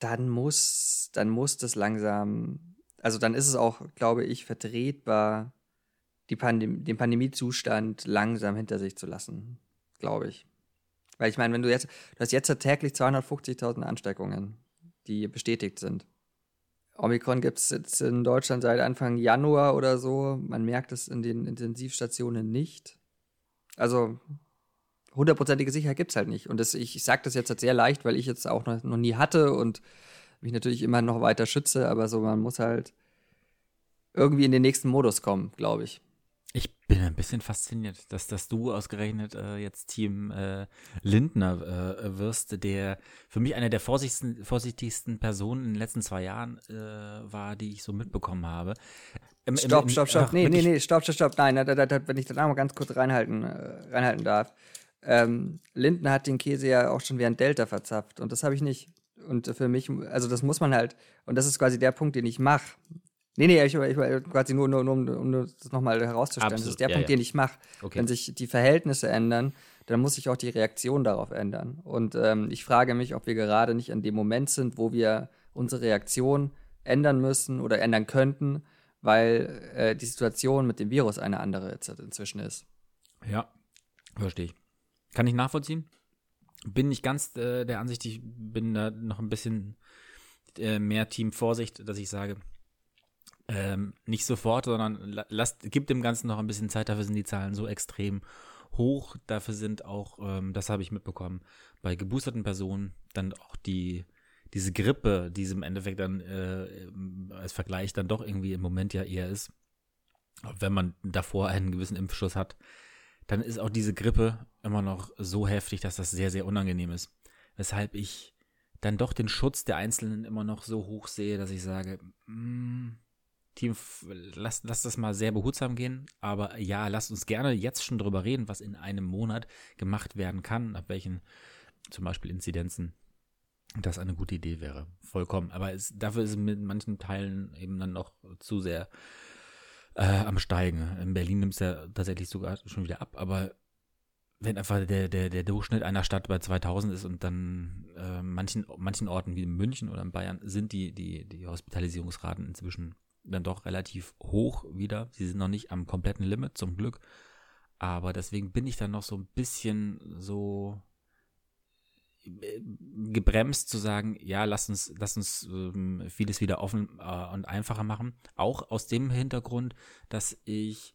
dann muss, dann muss das langsam, also dann ist es auch, glaube ich, vertretbar, die Pandem den Pandemiezustand langsam hinter sich zu lassen, glaube ich. Weil ich meine, wenn du jetzt, du hast jetzt täglich 250.000 Ansteckungen, die bestätigt sind. Omikron gibt es jetzt in Deutschland seit Anfang Januar oder so. Man merkt es in den Intensivstationen nicht. Also hundertprozentige Sicherheit gibt es halt nicht. Und das, ich, ich sage das jetzt halt sehr leicht, weil ich jetzt auch noch, noch nie hatte und mich natürlich immer noch weiter schütze, aber so, man muss halt irgendwie in den nächsten Modus kommen, glaube ich. Ich bin ein bisschen fasziniert, dass, dass du ausgerechnet äh, jetzt Team äh, Lindner äh, wirst, der für mich eine der vorsichtigsten, vorsichtigsten Personen in den letzten zwei Jahren äh, war, die ich so mitbekommen habe. Im, stopp, im, stopp, stopp. Ach, nee, nee, nee, stopp, stopp, stopp. Nein, da, da, da, wenn ich da mal ganz kurz reinhalten, äh, reinhalten darf. Ähm, Lindner hat den Käse ja auch schon während Delta verzapft und das habe ich nicht. Und für mich, also das muss man halt, und das ist quasi der Punkt, den ich mache. Nee, nee, ich, ich quasi nur, nur, nur um, um das nochmal herauszustellen. Absolut. Das ist der ja, Punkt, ja. den ich mache. Okay. Wenn sich die Verhältnisse ändern, dann muss sich auch die Reaktion darauf ändern. Und ähm, ich frage mich, ob wir gerade nicht an dem Moment sind, wo wir unsere Reaktion ändern müssen oder ändern könnten, weil äh, die Situation mit dem Virus eine andere inzwischen ist. Ja, verstehe ich. Kann ich nachvollziehen. Bin nicht ganz äh, der Ansicht, ich bin da noch ein bisschen äh, mehr Team Vorsicht, dass ich sage, ähm, nicht sofort, sondern lasst, gibt dem Ganzen noch ein bisschen Zeit. Dafür sind die Zahlen so extrem hoch. Dafür sind auch, ähm, das habe ich mitbekommen, bei geboosterten Personen dann auch die diese Grippe, die es im Endeffekt dann äh, als Vergleich dann doch irgendwie im Moment ja eher ist, wenn man davor einen gewissen Impfschuss hat, dann ist auch diese Grippe immer noch so heftig, dass das sehr, sehr unangenehm ist. Weshalb ich dann doch den Schutz der Einzelnen immer noch so hoch sehe, dass ich sage, mh, mm, Team, lasst, lasst das mal sehr behutsam gehen. Aber ja, lasst uns gerne jetzt schon drüber reden, was in einem Monat gemacht werden kann, ab welchen zum Beispiel Inzidenzen das eine gute Idee wäre. Vollkommen. Aber es, dafür ist es mit manchen Teilen eben dann noch zu sehr äh, am Steigen. In Berlin nimmt es ja tatsächlich sogar schon wieder ab, aber wenn einfach der, der, der Durchschnitt einer Stadt bei 2000 ist und dann äh, manchen, manchen Orten wie in München oder in Bayern sind die, die, die Hospitalisierungsraten inzwischen dann doch relativ hoch wieder. Sie sind noch nicht am kompletten Limit, zum Glück. Aber deswegen bin ich dann noch so ein bisschen so äh, gebremst zu sagen, ja, lass uns, lass uns ähm, vieles wieder offen äh, und einfacher machen. Auch aus dem Hintergrund, dass ich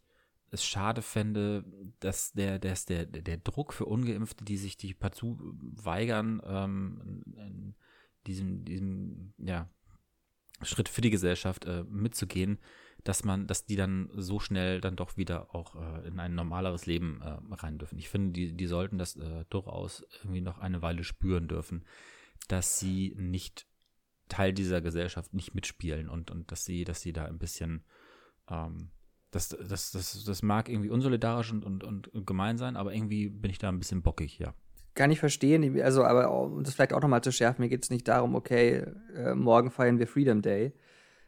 es schade fände, dass der, dass der, der Druck für Ungeimpfte, die sich die partout weigern, ähm, diesem, diesem, ja, Schritt für die Gesellschaft äh, mitzugehen, dass man, dass die dann so schnell dann doch wieder auch äh, in ein normaleres Leben äh, rein dürfen. Ich finde, die, die sollten das äh, durchaus irgendwie noch eine Weile spüren dürfen, dass sie nicht Teil dieser Gesellschaft nicht mitspielen und, und dass sie, dass sie da ein bisschen ähm, das, das, das, das mag irgendwie unsolidarisch und, und, und gemein sein, aber irgendwie bin ich da ein bisschen bockig, ja kann ich verstehen. Also, aber um das vielleicht auch nochmal zu schärfen, mir geht es nicht darum, okay, äh, morgen feiern wir Freedom Day,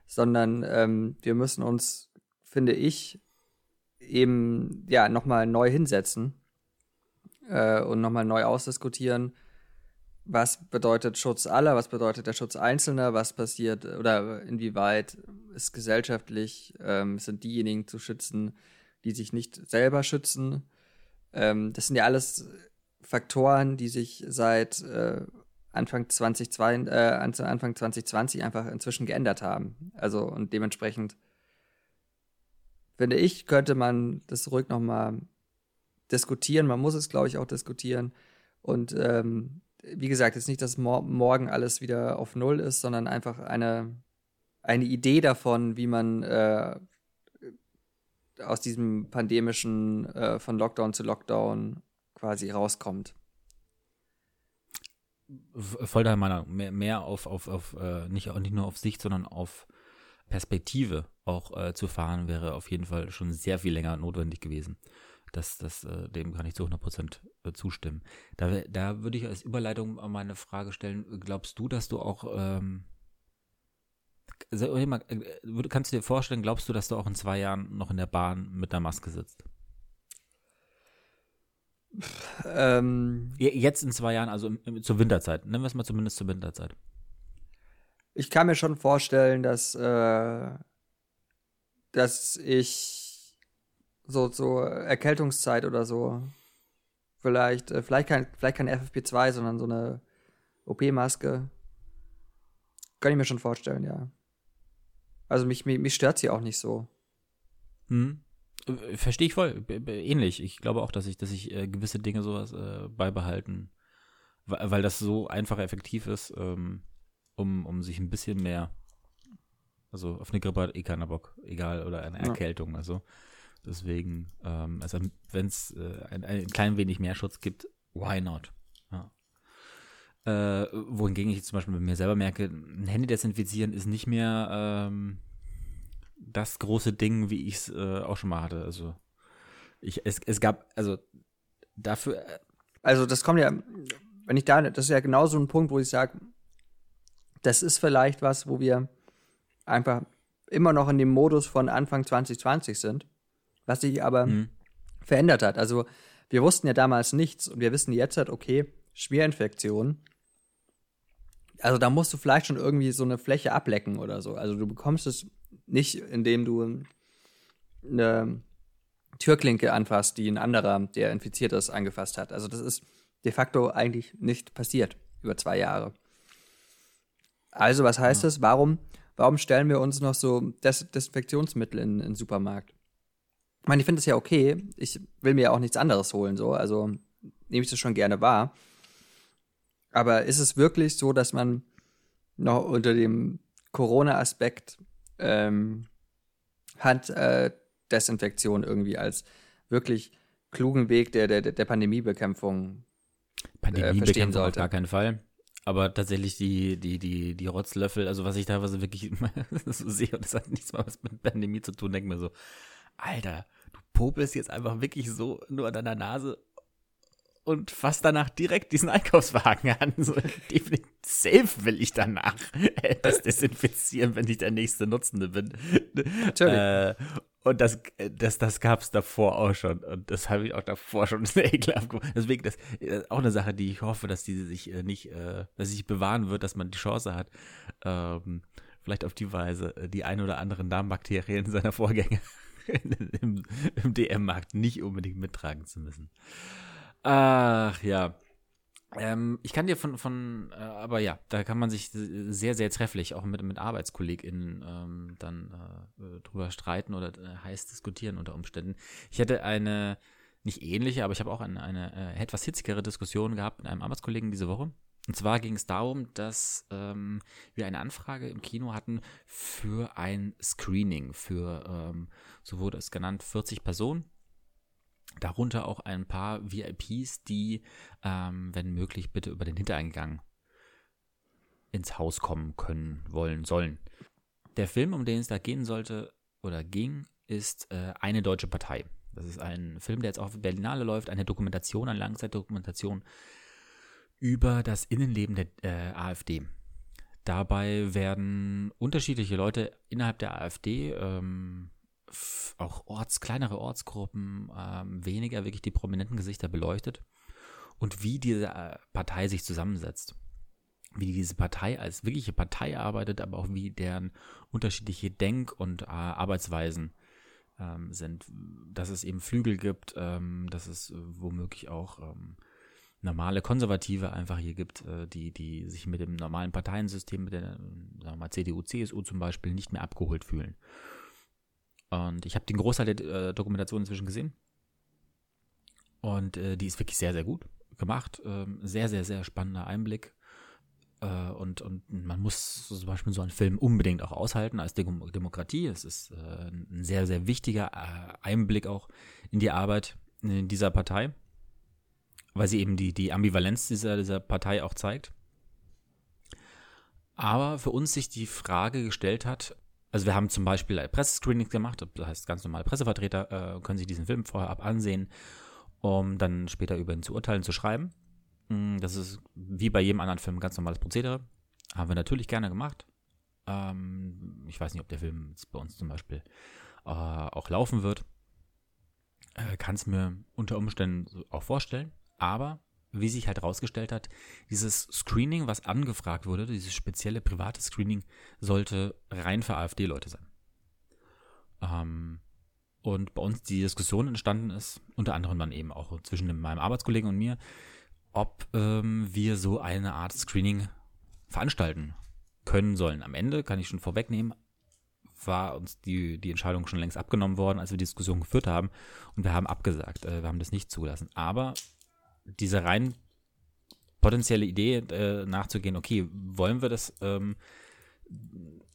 sondern ähm, wir müssen uns, finde ich, eben ja nochmal neu hinsetzen äh, und nochmal neu ausdiskutieren, was bedeutet Schutz aller, was bedeutet der Schutz Einzelner, was passiert oder inwieweit ist gesellschaftlich, ähm, sind diejenigen zu schützen, die sich nicht selber schützen. Ähm, das sind ja alles Faktoren, die sich seit äh, Anfang 2020, äh, Anfang 2020 einfach inzwischen geändert haben. Also und dementsprechend finde ich, könnte man das ruhig noch mal diskutieren. Man muss es, glaube ich, auch diskutieren. Und ähm, wie gesagt, jetzt nicht, dass mor morgen alles wieder auf Null ist, sondern einfach eine, eine Idee davon, wie man äh, aus diesem pandemischen äh, von Lockdown zu Lockdown quasi rauskommt. Voll deiner Meinung. Mehr, mehr auf, auf, auf äh, nicht, nicht nur auf Sicht, sondern auf Perspektive auch äh, zu fahren, wäre auf jeden Fall schon sehr viel länger notwendig gewesen. Das, das, äh, dem kann ich zu 100 Prozent äh, zustimmen. Da, da würde ich als Überleitung meine Frage stellen, glaubst du, dass du auch, ähm, also, äh, kannst du dir vorstellen, glaubst du, dass du auch in zwei Jahren noch in der Bahn mit der Maske sitzt? Ähm, Jetzt in zwei Jahren, also zur Winterzeit. Nennen wir es mal zumindest zur Winterzeit. ich kann mir schon vorstellen, dass, äh, dass ich so, so Erkältungszeit oder so vielleicht, äh, vielleicht kein, vielleicht kein FFP2, sondern so eine OP-Maske. Kann ich mir schon vorstellen, ja. Also mich, mich, mich stört sie auch nicht so. Hm. Verstehe ich voll. Ähnlich. Ich glaube auch, dass ich, dass ich äh, gewisse Dinge sowas äh, beibehalten, weil, das so einfach effektiv ist, ähm, um, um sich ein bisschen mehr, also auf eine Grippe hat eh keiner Bock, egal, oder eine Erkältung, also deswegen, ähm, also wenn es äh, ein, ein klein wenig mehr Schutz gibt, why not? Ja. Äh, wohingegen ich zum Beispiel bei mir selber merke, ein Handy desinfizieren ist nicht mehr ähm, das große Ding, wie ich es äh, auch schon mal hatte. Also ich, es, es gab, also dafür. Äh, also das kommt ja, wenn ich da, das ist ja genau so ein Punkt, wo ich sage, das ist vielleicht was, wo wir einfach immer noch in dem Modus von Anfang 2020 sind, was sich aber mhm. verändert hat. Also wir wussten ja damals nichts und wir wissen jetzt halt, okay, Schmierinfektion. Also da musst du vielleicht schon irgendwie so eine Fläche ablecken oder so. Also du bekommst es nicht, indem du eine Türklinke anfasst, die ein anderer, der infiziert ist, angefasst hat. Also das ist de facto eigentlich nicht passiert über zwei Jahre. Also, was heißt ja. das? Warum, warum stellen wir uns noch so Des Desinfektionsmittel in, in den Supermarkt? Ich meine, ich finde das ja okay. Ich will mir ja auch nichts anderes holen, so. Also nehme ich das schon gerne wahr. Aber ist es wirklich so, dass man noch unter dem Corona-Aspekt ähm, Handdesinfektion äh, irgendwie als wirklich klugen Weg der, der, der Pandemiebekämpfung Pandemie äh, verstehen sollte? Auf gar keinen Fall. Aber tatsächlich die, die, die, die Rotzlöffel, also was ich teilweise wirklich so sehe, und das hat nichts mal was mit Pandemie zu tun, denke mir so, Alter, du popelst jetzt einfach wirklich so nur an deiner Nase und fass danach direkt diesen Einkaufswagen an. So, definitiv safe will ich danach das desinfizieren, wenn ich der nächste Nutzende bin. Natürlich. Äh, und das, das, das gab es davor auch schon. Und das habe ich auch davor schon sehr ekelhaft gemacht. Deswegen, das ist auch eine Sache, die ich hoffe, dass die sich äh, nicht, äh, dass sich bewahren wird, dass man die Chance hat, ähm, vielleicht auf die Weise äh, die ein oder anderen Darmbakterien seiner Vorgänger im, im DM-Markt nicht unbedingt mittragen zu müssen. Ach ja. Ähm, ich kann dir von, von äh, aber ja, da kann man sich sehr, sehr trefflich auch mit, mit ArbeitskollegInnen ähm, dann äh, drüber streiten oder äh, heiß diskutieren unter Umständen. Ich hätte eine, nicht ähnliche, aber ich habe auch eine, eine äh, etwas hitzigere Diskussion gehabt mit einem Arbeitskollegen diese Woche. Und zwar ging es darum, dass ähm, wir eine Anfrage im Kino hatten für ein Screening für, ähm, so wurde es genannt, 40 Personen Darunter auch ein paar VIPs, die, ähm, wenn möglich, bitte über den Hintereingang ins Haus kommen können, wollen, sollen. Der Film, um den es da gehen sollte oder ging, ist äh, Eine deutsche Partei. Das ist ein Film, der jetzt auf Berlinale läuft, eine Dokumentation, eine Langzeitdokumentation über das Innenleben der äh, AfD. Dabei werden unterschiedliche Leute innerhalb der AfD ähm, auch Orts, kleinere Ortsgruppen, ähm, weniger wirklich die prominenten Gesichter beleuchtet und wie diese äh, Partei sich zusammensetzt. Wie diese Partei als wirkliche Partei arbeitet, aber auch wie deren unterschiedliche Denk- und äh, Arbeitsweisen ähm, sind. Dass es eben Flügel gibt, ähm, dass es äh, womöglich auch ähm, normale Konservative einfach hier gibt, äh, die, die sich mit dem normalen Parteiensystem, mit der sagen wir mal, CDU, CSU zum Beispiel, nicht mehr abgeholt fühlen. Und ich habe den Großteil der äh, Dokumentation inzwischen gesehen. Und äh, die ist wirklich sehr, sehr gut gemacht. Ähm, sehr, sehr, sehr spannender Einblick. Äh, und, und man muss zum Beispiel so einen Film unbedingt auch aushalten als Dem Demokratie. Es ist äh, ein sehr, sehr wichtiger äh, Einblick auch in die Arbeit in dieser Partei. Weil sie eben die, die Ambivalenz dieser, dieser Partei auch zeigt. Aber für uns sich die Frage gestellt hat, also wir haben zum Beispiel Pressescreenings gemacht, das heißt ganz normale Pressevertreter äh, können sich diesen Film vorher ab ansehen, um dann später über ihn zu urteilen, zu schreiben. Mm, das ist wie bei jedem anderen Film ein ganz normales Prozedere. Haben wir natürlich gerne gemacht. Ähm, ich weiß nicht, ob der Film bei uns zum Beispiel äh, auch laufen wird. Äh, Kann es mir unter Umständen auch vorstellen. Aber wie sich halt rausgestellt hat, dieses Screening, was angefragt wurde, dieses spezielle private Screening, sollte rein für AfD-Leute sein. Ähm, und bei uns die Diskussion entstanden ist, unter anderem dann eben auch zwischen meinem Arbeitskollegen und mir, ob ähm, wir so eine Art Screening veranstalten können sollen. Am Ende kann ich schon vorwegnehmen, war uns die, die Entscheidung schon längst abgenommen worden, als wir die Diskussion geführt haben. Und wir haben abgesagt. Äh, wir haben das nicht zugelassen. Aber diese rein potenzielle Idee äh, nachzugehen, okay, wollen wir das ähm,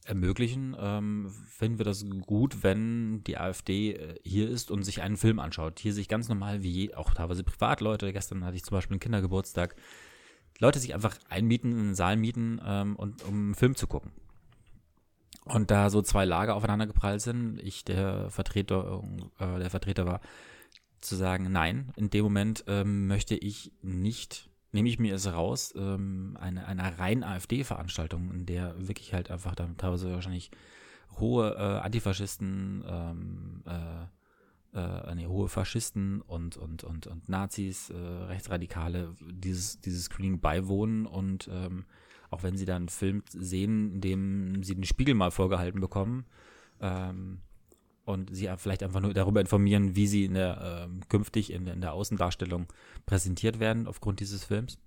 ermöglichen, ähm, finden wir das gut, wenn die AfD äh, hier ist und sich einen Film anschaut. Hier sich ganz normal wie auch teilweise Privatleute, gestern hatte ich zum Beispiel einen Kindergeburtstag, Leute sich einfach einmieten, einen Saal mieten ähm, und um einen Film zu gucken. Und da so zwei Lager aufeinander geprallt sind, ich der Vertreter, äh, der Vertreter war, zu sagen, nein, in dem Moment ähm, möchte ich nicht, nehme ich mir es raus, ähm, eine, eine rein AfD-Veranstaltung, in der wirklich halt einfach dann teilweise wahrscheinlich hohe äh, Antifaschisten, ähm, äh, äh, nee, hohe Faschisten und, und, und, und Nazis, äh, Rechtsradikale dieses, dieses Screening beiwohnen und ähm, auch wenn sie dann einen Film sehen, in dem sie den Spiegel mal vorgehalten bekommen ähm, und sie vielleicht einfach nur darüber informieren, wie sie in der, ähm, künftig in, in der Außendarstellung präsentiert werden aufgrund dieses Films.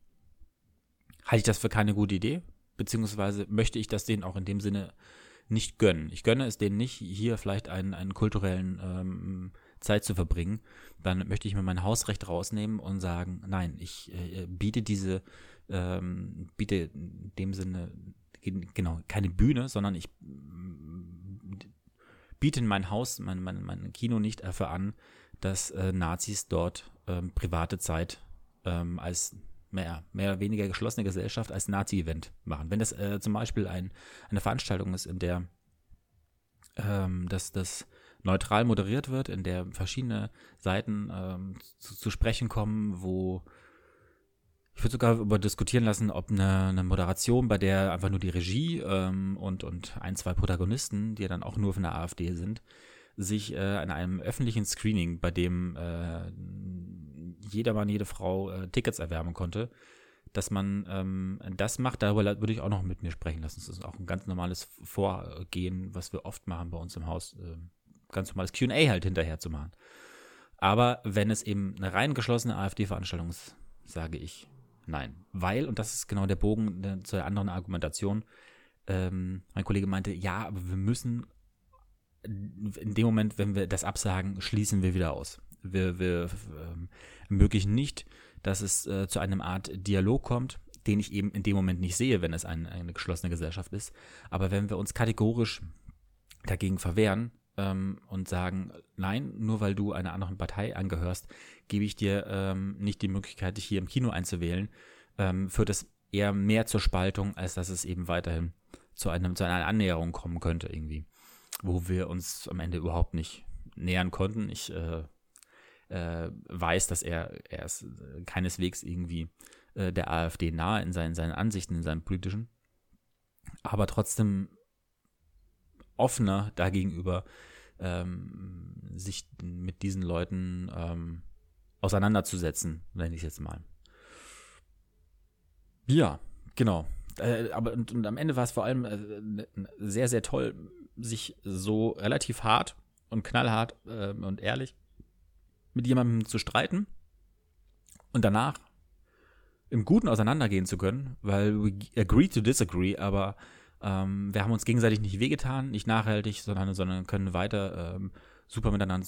Halte ich das für keine gute Idee, beziehungsweise möchte ich das denen auch in dem Sinne nicht gönnen. Ich gönne es denen nicht, hier vielleicht einen, einen kulturellen ähm, Zeit zu verbringen, dann möchte ich mir mein Hausrecht rausnehmen und sagen, nein, ich äh, biete diese, ähm, biete in dem Sinne, genau, keine Bühne, sondern ich biete in mein Haus, mein, mein, mein Kino nicht dafür an, dass äh, Nazis dort ähm, private Zeit ähm, als mehr, mehr oder weniger geschlossene Gesellschaft als Nazi-Event machen. Wenn das äh, zum Beispiel ein, eine Veranstaltung ist, in der ähm, dass das neutral moderiert wird, in der verschiedene Seiten ähm, zu, zu sprechen kommen, wo ich würde sogar über diskutieren lassen, ob eine, eine Moderation, bei der einfach nur die Regie ähm, und, und ein, zwei Protagonisten, die ja dann auch nur von der AfD sind, sich äh, an einem öffentlichen Screening, bei dem äh, jedermann, jede Frau äh, Tickets erwärmen konnte, dass man ähm, das macht, darüber würde ich auch noch mit mir sprechen lassen. Das ist auch ein ganz normales Vorgehen, was wir oft machen bei uns im Haus. Äh, ganz normales QA halt hinterher zu machen. Aber wenn es eben eine rein geschlossene AfD-Veranstaltung ist, sage ich nein. Weil, und das ist genau der Bogen der, zur anderen Argumentation, ähm, mein Kollege meinte, ja, aber wir müssen in dem Moment, wenn wir das absagen, schließen wir wieder aus. Wir, wir ähm, ermöglichen nicht, dass es äh, zu einem Art Dialog kommt, den ich eben in dem Moment nicht sehe, wenn es ein, eine geschlossene Gesellschaft ist. Aber wenn wir uns kategorisch dagegen verwehren ähm, und sagen, nein, nur weil du einer anderen Partei angehörst, gebe ich dir ähm, nicht die Möglichkeit, dich hier im Kino einzuwählen, ähm, führt es eher mehr zur Spaltung, als dass es eben weiterhin zu, einem, zu einer Annäherung kommen könnte irgendwie, wo wir uns am Ende überhaupt nicht nähern konnten. Ich äh, äh, weiß, dass er, er ist äh, keineswegs irgendwie äh, der AfD nahe in seinen, seinen Ansichten, in seinen politischen, aber trotzdem offener dagegenüber, ähm, sich mit diesen Leuten ähm, auseinanderzusetzen, nenne ich jetzt mal. Ja, genau. Äh, aber und, und am Ende war es vor allem äh, sehr, sehr toll, sich so relativ hart und knallhart äh, und ehrlich mit jemandem zu streiten und danach im Guten auseinandergehen zu können, weil we agree to disagree, aber ähm, wir haben uns gegenseitig nicht wehgetan, nicht nachhaltig, sondern, sondern können weiter ähm, super miteinander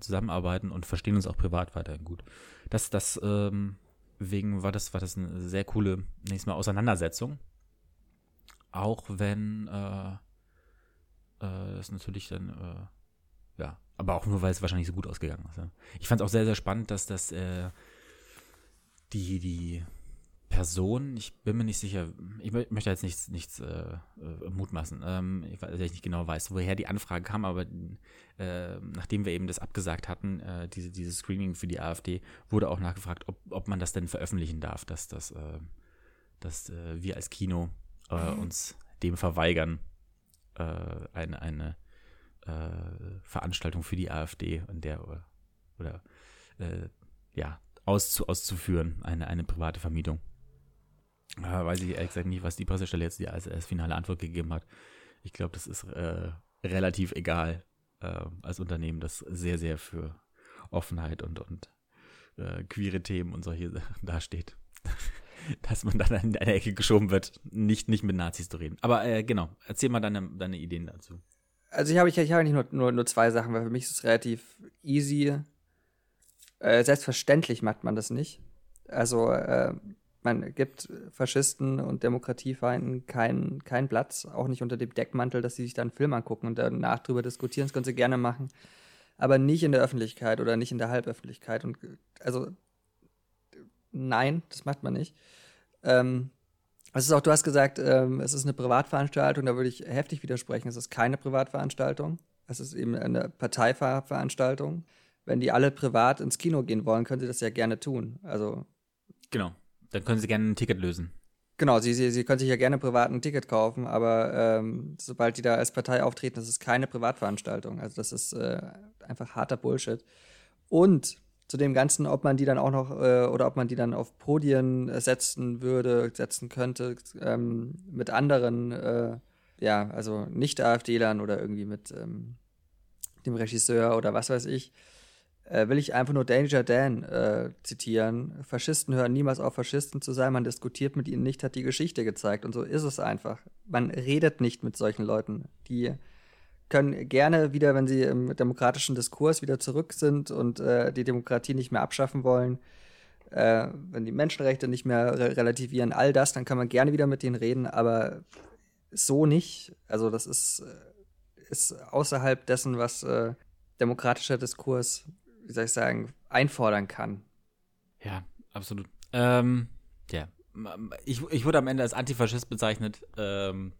zusammenarbeiten und verstehen uns auch privat weiterhin gut. Das, das, ähm, wegen war das, war das eine sehr coole, nächstes Mal Auseinandersetzung. Auch wenn äh, äh, das natürlich dann äh, ja aber auch nur, weil es wahrscheinlich so gut ausgegangen ist. Ja. Ich fand es auch sehr, sehr spannend, dass das äh, die, die Person, ich bin mir nicht sicher, ich möchte jetzt nichts, nichts äh, äh, mutmaßen, ähm, ich, weil ich nicht genau weiß, woher die Anfrage kam, aber äh, nachdem wir eben das abgesagt hatten, äh, diese, dieses Screening für die AfD, wurde auch nachgefragt, ob, ob man das denn veröffentlichen darf, dass, das, äh, dass äh, wir als Kino äh, uns dem verweigern, eine, eine Veranstaltung für die AfD, in der oder, oder ja auszu auszuführen, eine, eine private Vermietung. Äh, weiß ich ehrlich gesagt nicht, was die Pressestelle jetzt als, als finale Antwort gegeben hat. Ich glaube, das ist äh, relativ egal äh, als Unternehmen, das sehr, sehr für Offenheit und, und äh, queere Themen und solche Sachen dasteht. Dass man dann in eine Ecke geschoben wird, nicht, nicht mit Nazis zu reden. Aber äh, genau, erzähl mal deine, deine Ideen dazu. Also ich habe ich, ich hab nicht nur, nur, nur zwei Sachen, weil für mich ist es relativ easy. Äh, selbstverständlich macht man das nicht. Also äh, man gibt Faschisten und Demokratiefeinden keinen kein Platz, auch nicht unter dem Deckmantel, dass sie sich dann einen Film angucken und danach drüber diskutieren. Das können sie gerne machen, aber nicht in der Öffentlichkeit oder nicht in der Halböffentlichkeit. Und also nein, das macht man nicht. Ähm, es ist auch, du hast gesagt, ähm, es ist eine Privatveranstaltung, da würde ich heftig widersprechen. Es ist keine Privatveranstaltung. Es ist eben eine Parteiveranstaltung. Wenn die alle privat ins Kino gehen wollen, können sie das ja gerne tun. Also. Genau. Dann können sie gerne ein Ticket lösen. Genau, sie, sie, sie können sich ja gerne privat ein Ticket kaufen, aber ähm, sobald die da als Partei auftreten, das ist keine Privatveranstaltung. Also das ist äh, einfach harter Bullshit. Und zu dem Ganzen, ob man die dann auch noch äh, oder ob man die dann auf Podien setzen würde, setzen könnte, ähm, mit anderen, äh, ja, also nicht AfD-Lern oder irgendwie mit ähm, dem Regisseur oder was weiß ich, äh, will ich einfach nur Danger Dan äh, zitieren. Faschisten hören niemals auf, Faschisten zu sein, man diskutiert mit ihnen nicht, hat die Geschichte gezeigt. Und so ist es einfach. Man redet nicht mit solchen Leuten, die können gerne wieder, wenn sie im demokratischen Diskurs wieder zurück sind und äh, die Demokratie nicht mehr abschaffen wollen, äh, wenn die Menschenrechte nicht mehr re relativieren, all das, dann kann man gerne wieder mit denen reden, aber so nicht. Also das ist, äh, ist außerhalb dessen, was äh, demokratischer Diskurs, wie soll ich sagen, einfordern kann. Ja, absolut. Ähm, ja, ich, ich wurde am Ende als Antifaschist bezeichnet. Ähm,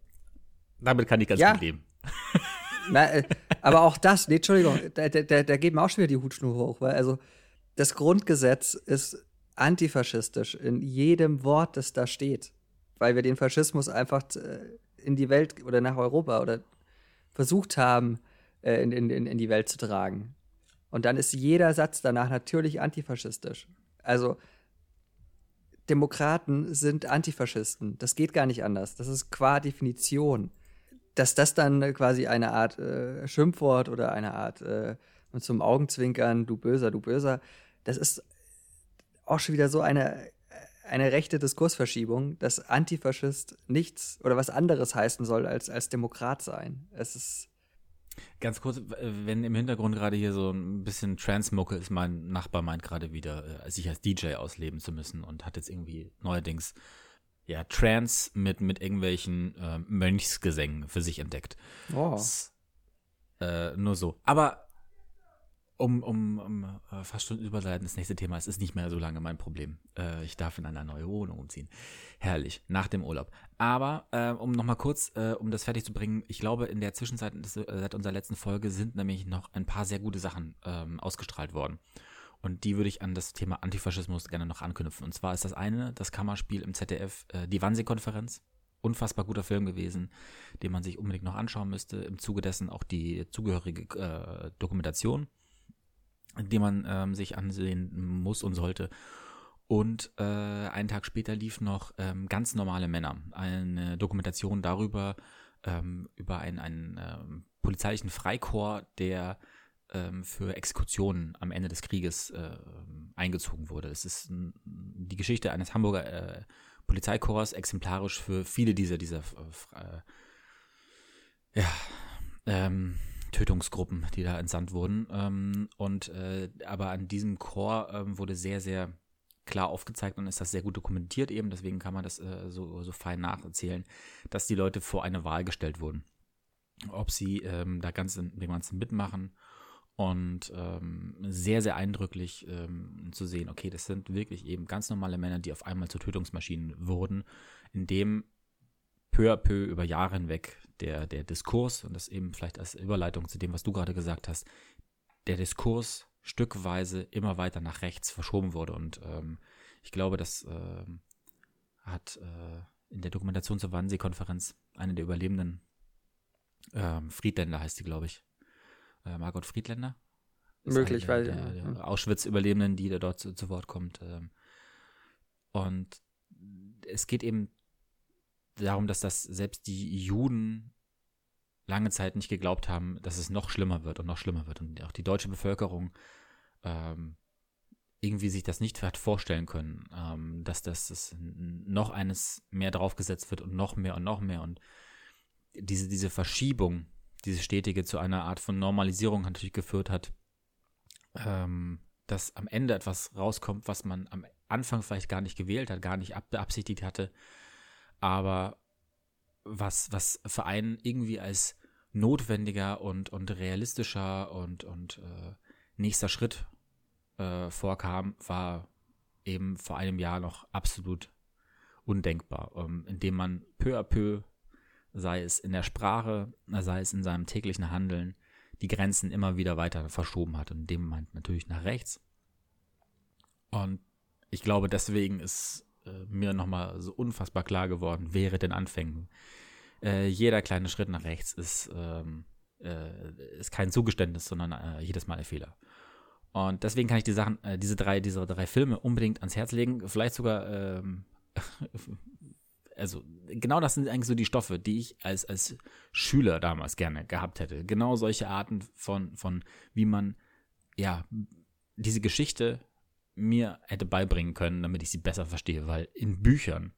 damit kann ich ganz ja. gut leben. Na, äh, aber auch das, nee, Entschuldigung, da, da, da geht mir auch schon wieder die Hutschnur hoch, weil also das Grundgesetz ist antifaschistisch in jedem Wort, das da steht, weil wir den Faschismus einfach äh, in die Welt oder nach Europa oder versucht haben, äh, in, in, in die Welt zu tragen. Und dann ist jeder Satz danach natürlich antifaschistisch. Also Demokraten sind Antifaschisten. Das geht gar nicht anders. Das ist qua Definition dass das dann quasi eine Art äh, Schimpfwort oder eine Art äh, zum Augenzwinkern, du Böser, du Böser, das ist auch schon wieder so eine, eine rechte Diskursverschiebung, dass Antifaschist nichts oder was anderes heißen soll als, als Demokrat sein. Es ist. Ganz kurz, wenn im Hintergrund gerade hier so ein bisschen Transmucke ist, mein Nachbar meint gerade wieder, äh, sich als DJ ausleben zu müssen und hat jetzt irgendwie neuerdings ja, Trance mit, mit irgendwelchen äh, Mönchsgesängen für sich entdeckt. Oh. Das, äh, nur so. Aber um, um, um äh, fast schon überleiten, das nächste Thema, es ist nicht mehr so lange mein Problem. Äh, ich darf in eine neue Wohnung umziehen. Herrlich, nach dem Urlaub. Aber äh, um nochmal kurz, äh, um das fertig zu bringen, ich glaube, in der Zwischenzeit, seit unserer letzten Folge, sind nämlich noch ein paar sehr gute Sachen ähm, ausgestrahlt worden. Und die würde ich an das Thema Antifaschismus gerne noch anknüpfen. Und zwar ist das eine, das Kammerspiel im ZDF, äh, die Wannsee-Konferenz. Unfassbar guter Film gewesen, den man sich unbedingt noch anschauen müsste. Im Zuge dessen auch die zugehörige äh, Dokumentation, die man ähm, sich ansehen muss und sollte. Und äh, einen Tag später lief noch ähm, ganz normale Männer, eine Dokumentation darüber, ähm, über einen, einen ähm, polizeilichen Freikorps, der ähm, für Exekutionen am Ende des Krieges äh, eingezogen wurde. Es ist die Geschichte eines Hamburger äh, Polizeikorps, exemplarisch für viele dieser, dieser äh, ja, ähm, Tötungsgruppen, die da entsandt wurden. Ähm, und äh, aber an diesem Chor ähm, wurde sehr, sehr klar aufgezeigt und ist das sehr gut dokumentiert eben, deswegen kann man das äh, so, so fein nacherzählen, dass die Leute vor eine Wahl gestellt wurden. Ob sie ähm, da ganz dem Ganzen mitmachen und ähm, sehr, sehr eindrücklich ähm, zu sehen, okay, das sind wirklich eben ganz normale Männer, die auf einmal zu Tötungsmaschinen wurden, indem peu à peu über Jahre hinweg der, der Diskurs, und das eben vielleicht als Überleitung zu dem, was du gerade gesagt hast, der Diskurs stückweise immer weiter nach rechts verschoben wurde. Und ähm, ich glaube, das äh, hat äh, in der Dokumentation zur Wannsee-Konferenz eine der Überlebenden, äh, Friedländer heißt sie, glaube ich, äh, Margot Friedländer, Möglich, weil der, der, der Auschwitz-Überlebenden, die da dort zu, zu Wort kommt. Ähm, und es geht eben darum, dass das selbst die Juden lange Zeit nicht geglaubt haben, dass es noch schlimmer wird und noch schlimmer wird. Und auch die deutsche Bevölkerung ähm, irgendwie sich das nicht hat vorstellen können, ähm, dass das, das noch eines mehr draufgesetzt wird und noch mehr und noch mehr. Und diese, diese Verschiebung, diese stetige zu einer Art von Normalisierung natürlich geführt hat, ähm, dass am Ende etwas rauskommt, was man am Anfang vielleicht gar nicht gewählt hat, gar nicht beabsichtigt hatte, aber was, was für einen irgendwie als notwendiger und, und realistischer und, und äh, nächster Schritt äh, vorkam, war eben vor einem Jahr noch absolut undenkbar, ähm, indem man peu à peu, sei es in der Sprache, sei es in seinem täglichen Handeln, die Grenzen immer wieder weiter verschoben hat und in dem Moment natürlich nach rechts. Und ich glaube, deswegen ist äh, mir nochmal so unfassbar klar geworden, wäre den Anfängen. Äh, jeder kleine Schritt nach rechts ist, ähm, äh, ist kein Zugeständnis, sondern äh, jedes Mal ein Fehler. Und deswegen kann ich die Sachen, äh, diese drei, diese drei Filme unbedingt ans Herz legen. Vielleicht sogar, ähm, also genau das sind eigentlich so die Stoffe, die ich als als Schüler damals gerne gehabt hätte. Genau solche Arten von von wie man ja diese Geschichte mir hätte beibringen können, damit ich sie besser verstehe, weil in Büchern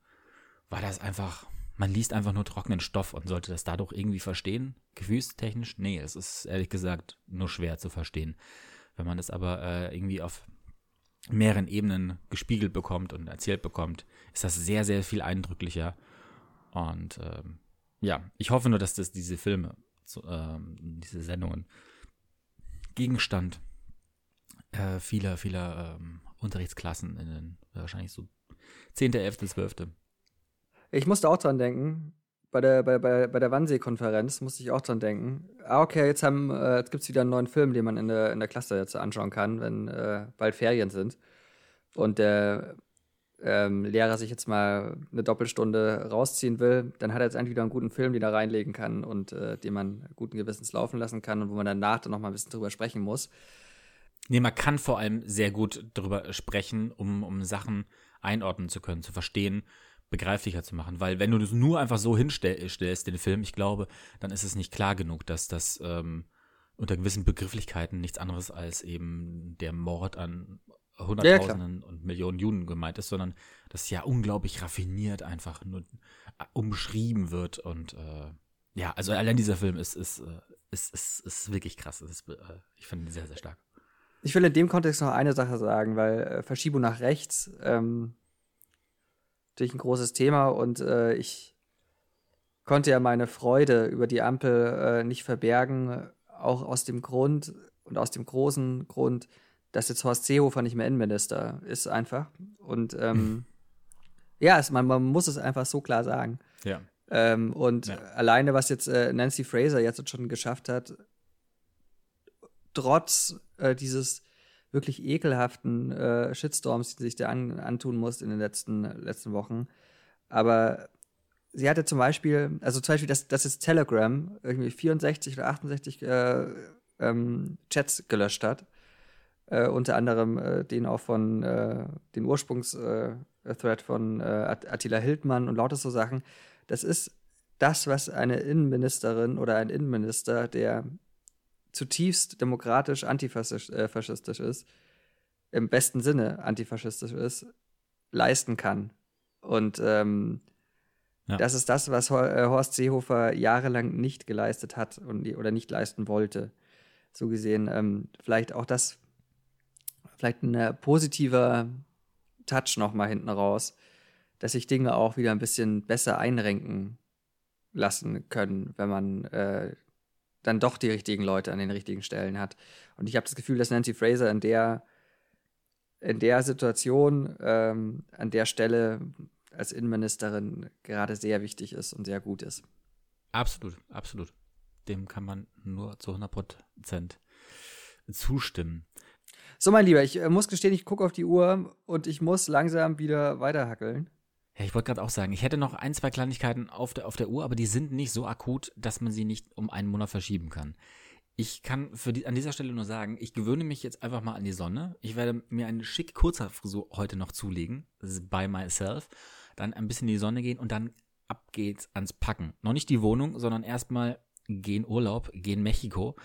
war das einfach, man liest einfach nur trockenen Stoff und sollte das dadurch irgendwie verstehen. Gefühlstechnisch, nee, es ist ehrlich gesagt nur schwer zu verstehen. Wenn man es aber äh, irgendwie auf mehreren Ebenen gespiegelt bekommt und erzählt bekommt, ist das sehr, sehr viel eindrücklicher. Und ähm, ja, ich hoffe nur, dass das diese Filme, so, ähm, diese Sendungen Gegenstand äh, vieler, vieler ähm, Unterrichtsklassen in den wahrscheinlich so 10., 11., 12. Ich musste auch dran denken, bei der, bei, bei, bei der Wannsee-Konferenz musste ich auch dran denken. Ah, okay, jetzt, äh, jetzt gibt es wieder einen neuen Film, den man in der, in der Klasse jetzt anschauen kann, wenn äh, bald Ferien sind. Und der ähm, Lehrer sich jetzt mal eine Doppelstunde rausziehen will, dann hat er jetzt eigentlich wieder einen guten Film, den er reinlegen kann und äh, den man guten Gewissens laufen lassen kann und wo man danach dann noch mal ein bisschen drüber sprechen muss. Nee, man kann vor allem sehr gut darüber sprechen, um, um Sachen einordnen zu können, zu verstehen, begreiflicher zu machen. Weil wenn du das nur einfach so hinstellst, den Film, ich glaube, dann ist es nicht klar genug, dass das ähm, unter gewissen Begrifflichkeiten nichts anderes als eben der Mord an Hunderttausenden ja, und Millionen Juden gemeint ist, sondern das ja unglaublich raffiniert einfach nur äh, umschrieben wird und äh, ja, also allein dieser Film ist ist äh, ist ist, ist wirklich krass. Ist, äh, ich finde ihn sehr sehr stark. Ich will in dem Kontext noch eine Sache sagen, weil äh, Verschiebung nach rechts ähm, natürlich ein großes Thema und äh, ich konnte ja meine Freude über die Ampel äh, nicht verbergen, auch aus dem Grund und aus dem großen Grund, dass jetzt Horst Seehofer nicht mehr Innenminister ist einfach. Und ähm, ja, es, man, man muss es einfach so klar sagen. Ja. Ähm, und ja. alleine, was jetzt äh, Nancy Fraser jetzt schon geschafft hat, trotz äh, dieses wirklich ekelhaften äh, Shitstorms, die sich da an, antun muss in den letzten, letzten Wochen. Aber sie hatte zum Beispiel, also zum Beispiel, das, das ist Telegram, irgendwie 64 oder 68 äh, ähm, Chats gelöscht hat. Äh, unter anderem äh, den auch von äh, den Ursprungs-Thread äh, von äh, Attila Hildmann und lauter so Sachen. Das ist das, was eine Innenministerin oder ein Innenminister, der zutiefst demokratisch antifaschistisch äh, ist, im besten Sinne antifaschistisch ist, leisten kann. Und ähm, ja. das ist das, was äh, Horst Seehofer jahrelang nicht geleistet hat und, oder nicht leisten wollte. So gesehen, ähm, vielleicht auch das, vielleicht ein positiver Touch noch mal hinten raus, dass sich Dinge auch wieder ein bisschen besser einrenken lassen können, wenn man äh, dann doch die richtigen Leute an den richtigen Stellen hat. Und ich habe das Gefühl, dass Nancy Fraser in der, in der Situation, ähm, an der Stelle als Innenministerin gerade sehr wichtig ist und sehr gut ist. Absolut, absolut. Dem kann man nur zu 100 Prozent zustimmen. So, mein Lieber, ich äh, muss gestehen, ich gucke auf die Uhr und ich muss langsam wieder weiterhackeln. Ja, ich wollte gerade auch sagen, ich hätte noch ein, zwei Kleinigkeiten auf der, auf der Uhr, aber die sind nicht so akut, dass man sie nicht um einen Monat verschieben kann. Ich kann für die, an dieser Stelle nur sagen, ich gewöhne mich jetzt einfach mal an die Sonne. Ich werde mir eine schick kurzer Frisur heute noch zulegen, by myself, dann ein bisschen in die Sonne gehen und dann ab geht's ans Packen. Noch nicht die Wohnung, sondern erstmal gehen Urlaub, gehen Mexiko.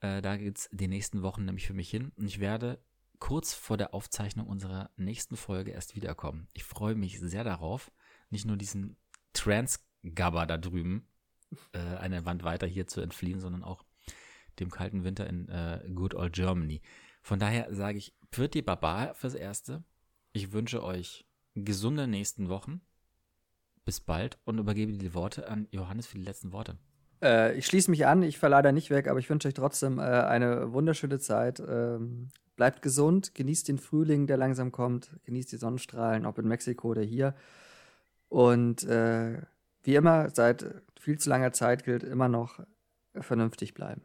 Äh, da geht's die nächsten Wochen nämlich für mich hin. Und ich werde kurz vor der Aufzeichnung unserer nächsten Folge erst wiederkommen. Ich freue mich sehr darauf, nicht nur diesen Trans-Gabber da drüben äh, eine Wand weiter hier zu entfliehen, sondern auch dem kalten Winter in äh, Good Old Germany. Von daher sage ich, Pfirti Baba fürs Erste. Ich wünsche euch gesunde nächsten Wochen. Bis bald und übergebe die Worte an Johannes für die letzten Worte. Äh, ich schließe mich an, ich fahre leider nicht weg, aber ich wünsche euch trotzdem äh, eine wunderschöne Zeit. Ähm, bleibt gesund, genießt den Frühling, der langsam kommt, genießt die Sonnenstrahlen, ob in Mexiko oder hier. Und äh, wie immer, seit viel zu langer Zeit gilt immer noch vernünftig bleiben.